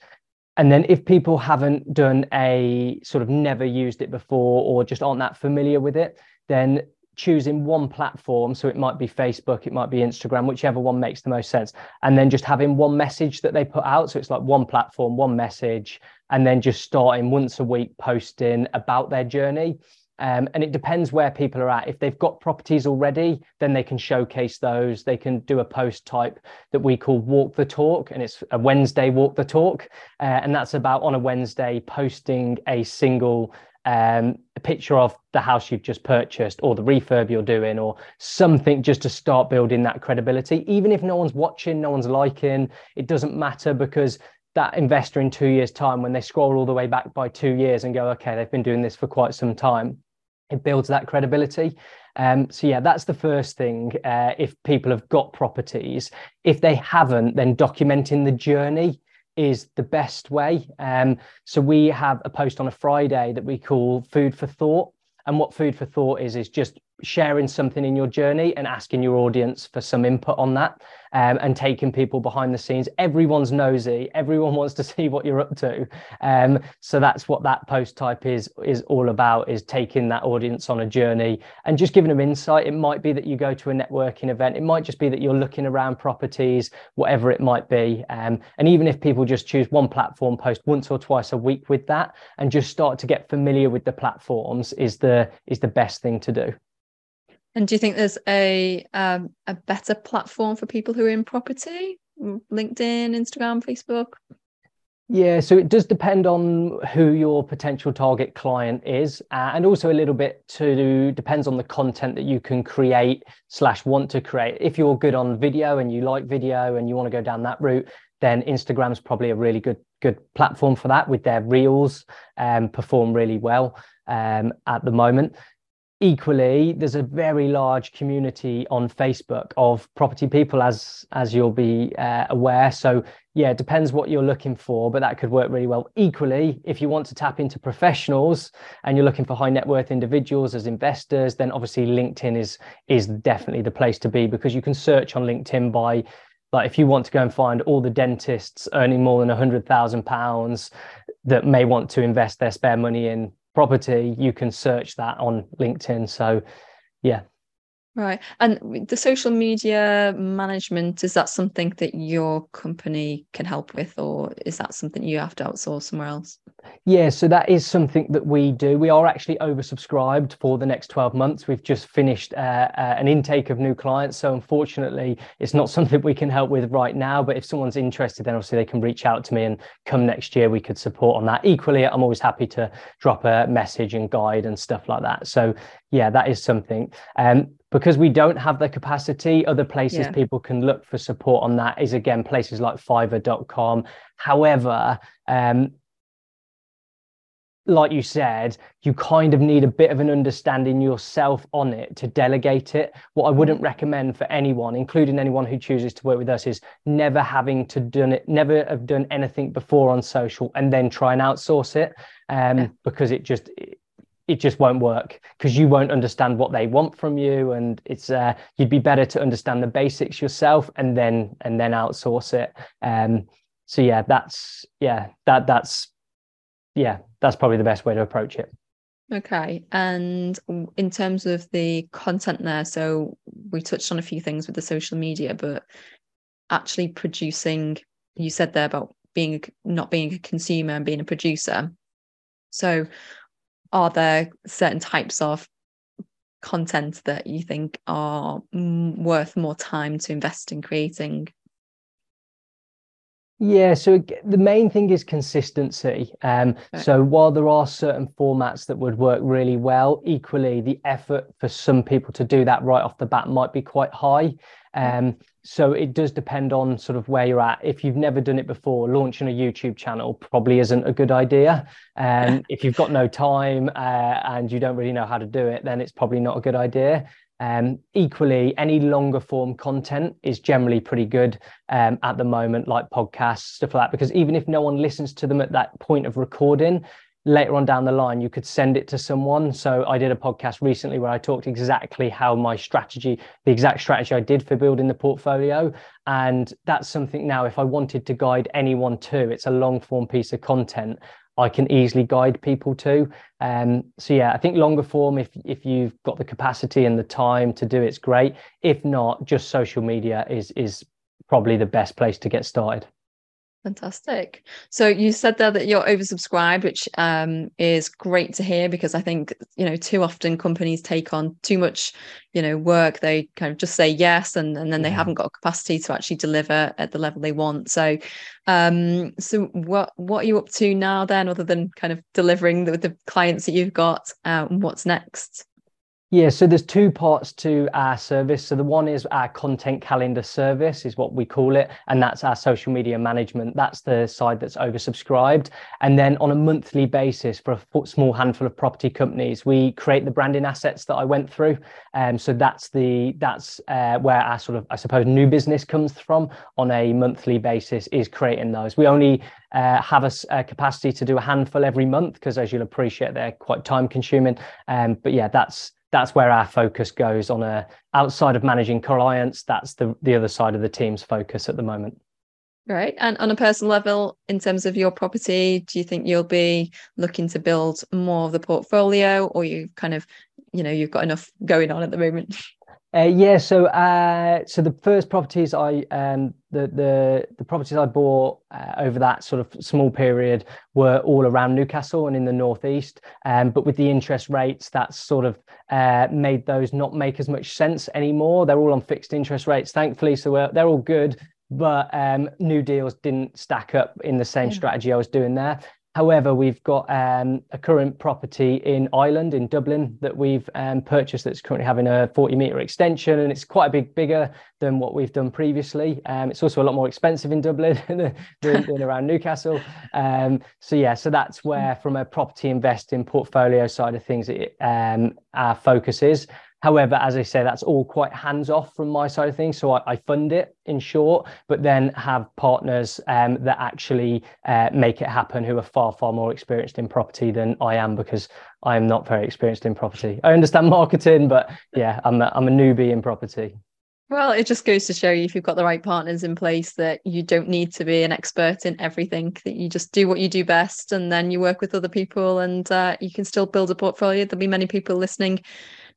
and then if people haven't done a sort of never used it before or just aren't that familiar with it then choosing one platform so it might be facebook it might be instagram whichever one makes the most sense. And then just having one message that they put out. So it's like one platform one message and then just starting once a week posting about their journey um, and it depends where people are at. If they've got properties already, then they can showcase those. They can do a post type that we call Walk the Talk, and it's a Wednesday Walk the Talk. Uh, and that's about on a Wednesday posting a single um, a picture of the house you've just purchased or the refurb you're doing or something just to start building that credibility. Even if no one's watching, no one's liking, it doesn't matter because that investor in two years' time, when they scroll all the way back by two years and go, okay, they've been doing this for quite some time, it builds that credibility. Um, so yeah, that's the first thing. Uh, if people have got properties, if they haven't, then documenting the journey is the best way. Um, so we have a post on a Friday that we call Food for Thought. And what Food for Thought is, is just sharing something in your journey and asking your audience for some input on that um, and taking people behind the scenes. Everyone's nosy. Everyone wants to *laughs* see what you're up to. Um, so that's what that post type is is all about: is taking that audience on a journey and just giving them insight. It might be that you go to a networking event. It might just be that you're looking around properties, whatever it might be. Um, and even if people just choose one platform, post once or twice a week with that, and just start to get familiar with the platforms, is the is the best thing to do. And do you think there's a um, a better platform for people who are in property? LinkedIn, Instagram, Facebook? Yeah, so it does depend on who your potential target client is, uh, and also a little bit to depends on the content that you can create slash want to create. If you're good on video and you like video and you want to go down that route, then Instagram's probably a really good good platform for that. With their reels, um, perform really well um, at the moment equally there's a very large community on facebook of property people as as you'll be uh, aware. So yeah it depends what you're looking for but that could work really well. Equally if you want to tap into professionals and you're looking for high net worth individuals as investors then obviously linkedin is is definitely the place to be because you can search on linkedin by like if you want to go and find all the dentists earning more than a hundred thousand pounds that may want to invest their spare money in property, you can search that on LinkedIn. So, yeah. Right. And the social media management, is that something that your company can help with, or is that something you have to outsource somewhere else? Yeah, so that is something that we do. We are actually oversubscribed for the next 12 months. We've just finished uh, uh, an intake of new clients. So, unfortunately, it's not *laughs* something we can help with right now. But if someone's interested, then obviously they can reach out to me and come next year, we could support on that. Equally, I'm always happy to drop a message and guide and stuff like that. So, yeah, that is something. Um, because we don't have the capacity other places yeah. people can look for support on that is again places like fiverr.com however um, like you said, you kind of need a bit of an understanding yourself on it to delegate it. What I wouldn't mm. recommend for anyone, including anyone who chooses to work with us, is never having to done it, never have done anything before on social and then try and outsource it, um, yeah. because it just it just won't work because you won't understand what they want from you. And it's uh, you'd be better to understand the basics yourself and then and then outsource it. Um so yeah that's yeah that that's yeah that's probably the best way to approach it. Okay. And in terms of the content there so we touched on a few things with the social media but actually producing you said there about being not being a consumer and being a producer. So are there certain types of content that you think are worth more time to invest in creating yeah, so the main thing is consistency. Um, right. So while there are certain formats that would work really well, equally the effort for some people to do that right off the bat might be quite high. Um, so it does depend on sort of where you're at. If you've never done it before, launching a YouTube channel probably isn't a good idea. Um, *laughs* if you've got no time uh, and you don't really know how to do it, then it's probably not a good idea. Um, equally, any longer form content is generally pretty good um, at the moment, like podcasts, stuff like that, because even if no one listens to them at that point of recording, later on down the line you could send it to someone. So i did a podcast recently where i talked exactly how my strategy the exact strategy i did for building the portfolio. And that's something now if i wanted to guide anyone to it's a long form piece of content i can easily guide people to. Um, so yeah i think longer form if if you've got the capacity and the time to do it's great. If not just social media is is probably the best place to get started Fantastic. So you said there that you're oversubscribed, which um, is great to hear because I think you know too often companies take on too much, you know, work. They kind of just say yes, and, and then they haven't got capacity to actually deliver at the level they want. So, um, so what what are you up to now then, other than kind of delivering the, the clients that you've got? Uh, what's next? Yeah, so there's two parts to our service. So the one is our content calendar service, is what we call it, and that's our social media management. That's the side that's oversubscribed. And then on a monthly basis, for a small handful of property companies, we create the branding assets that I went through. Um, so that's the that's uh, where our sort of I suppose new business comes from on a monthly basis is creating those. We only uh, have a, a, capacity to do a handful every month because, as you'll appreciate, they're quite time consuming. Um, but yeah, that's that's where our focus goes on a outside of managing clients that's the the other side of the team's focus at the moment. Right and on a personal level in terms of your property do you think you'll be looking to build more of the portfolio or you kind of you know you've got enough going on at the moment *laughs* Uh, yeah, so uh, so the first properties I um, the the the properties I bought uh, over that sort of small period were all around Newcastle and in the northeast. Um, but with the interest rates, that's sort of uh, made those not make as much sense anymore. They're all on fixed interest rates, thankfully, so they're all good. But um, new deals didn't stack up in the same yeah. strategy I was doing there. However, we've got um, a current property in Ireland, in Dublin, that we've um, purchased that's currently having a 40 metre extension, and it's quite a big bigger than what we've done previously. Um, it's also a lot more expensive in Dublin *laughs* than, than, around Newcastle. Um, so yeah, so that's where, from a property investing portfolio side of things, it, um, our focus is. However, as I say, that's all quite hands off from my side of things. So I, I fund it in short, but then have partners um, that actually uh, make it happen who are far, far more experienced in property than I am because I am not very experienced in property. I understand marketing, but yeah, I'm a, I'm a newbie in property. Well, it just goes to show you if you've got the right partners in place that you don't need to be an expert in everything, that you just do what you do best and then you work with other people and uh, you can still build a portfolio. There'll be many people listening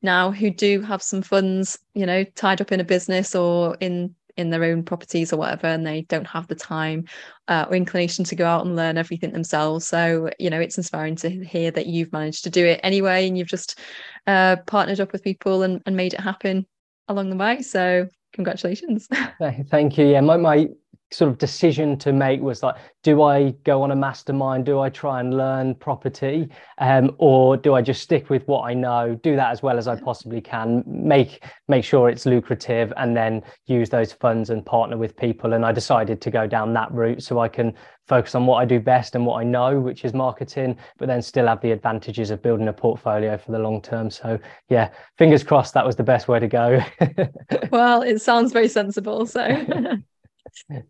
now who do have some funds, you know, tied up in a business or in in their own properties or whatever, and they don't have the time uh, or inclination to go out and learn everything themselves. So, you know, it's inspiring to hear that you've managed to do it anyway, and you've just uh, partnered up with people and, and made it happen along the way. So, congratulations. *laughs* Thank you. Yeah, my my sort of decision to make was like do i go on a mastermind? Do i try and learn property? Um, or do i just stick with what i know do that as well as i possibly can make make sure it's lucrative and then use those funds and partner with people? And i decided to go down that route so i can focus on what i do best and what i know which is marketing but then still have the advantages of building a portfolio for the long term. So yeah fingers crossed that was the best way to go. *laughs* Well it sounds very sensible so *laughs*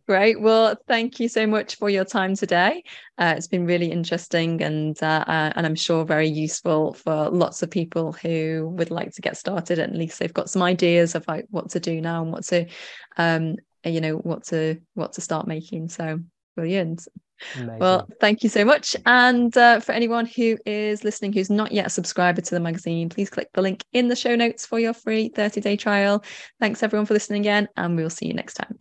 Great. Well, thank you so much for your time today. Uh, it's been really interesting and uh, uh, and I'm sure very useful for lots of people who would like to get started. At least they've got some ideas of like what to do now and what to, um, you know, what to what to start making. So brilliant. Amazing. Well, thank you so much. And uh, for anyone who is listening who's not yet a subscriber to the magazine, please click the link in the show notes for your free 30 day trial. Thanks everyone for listening again, and we'll see you next time.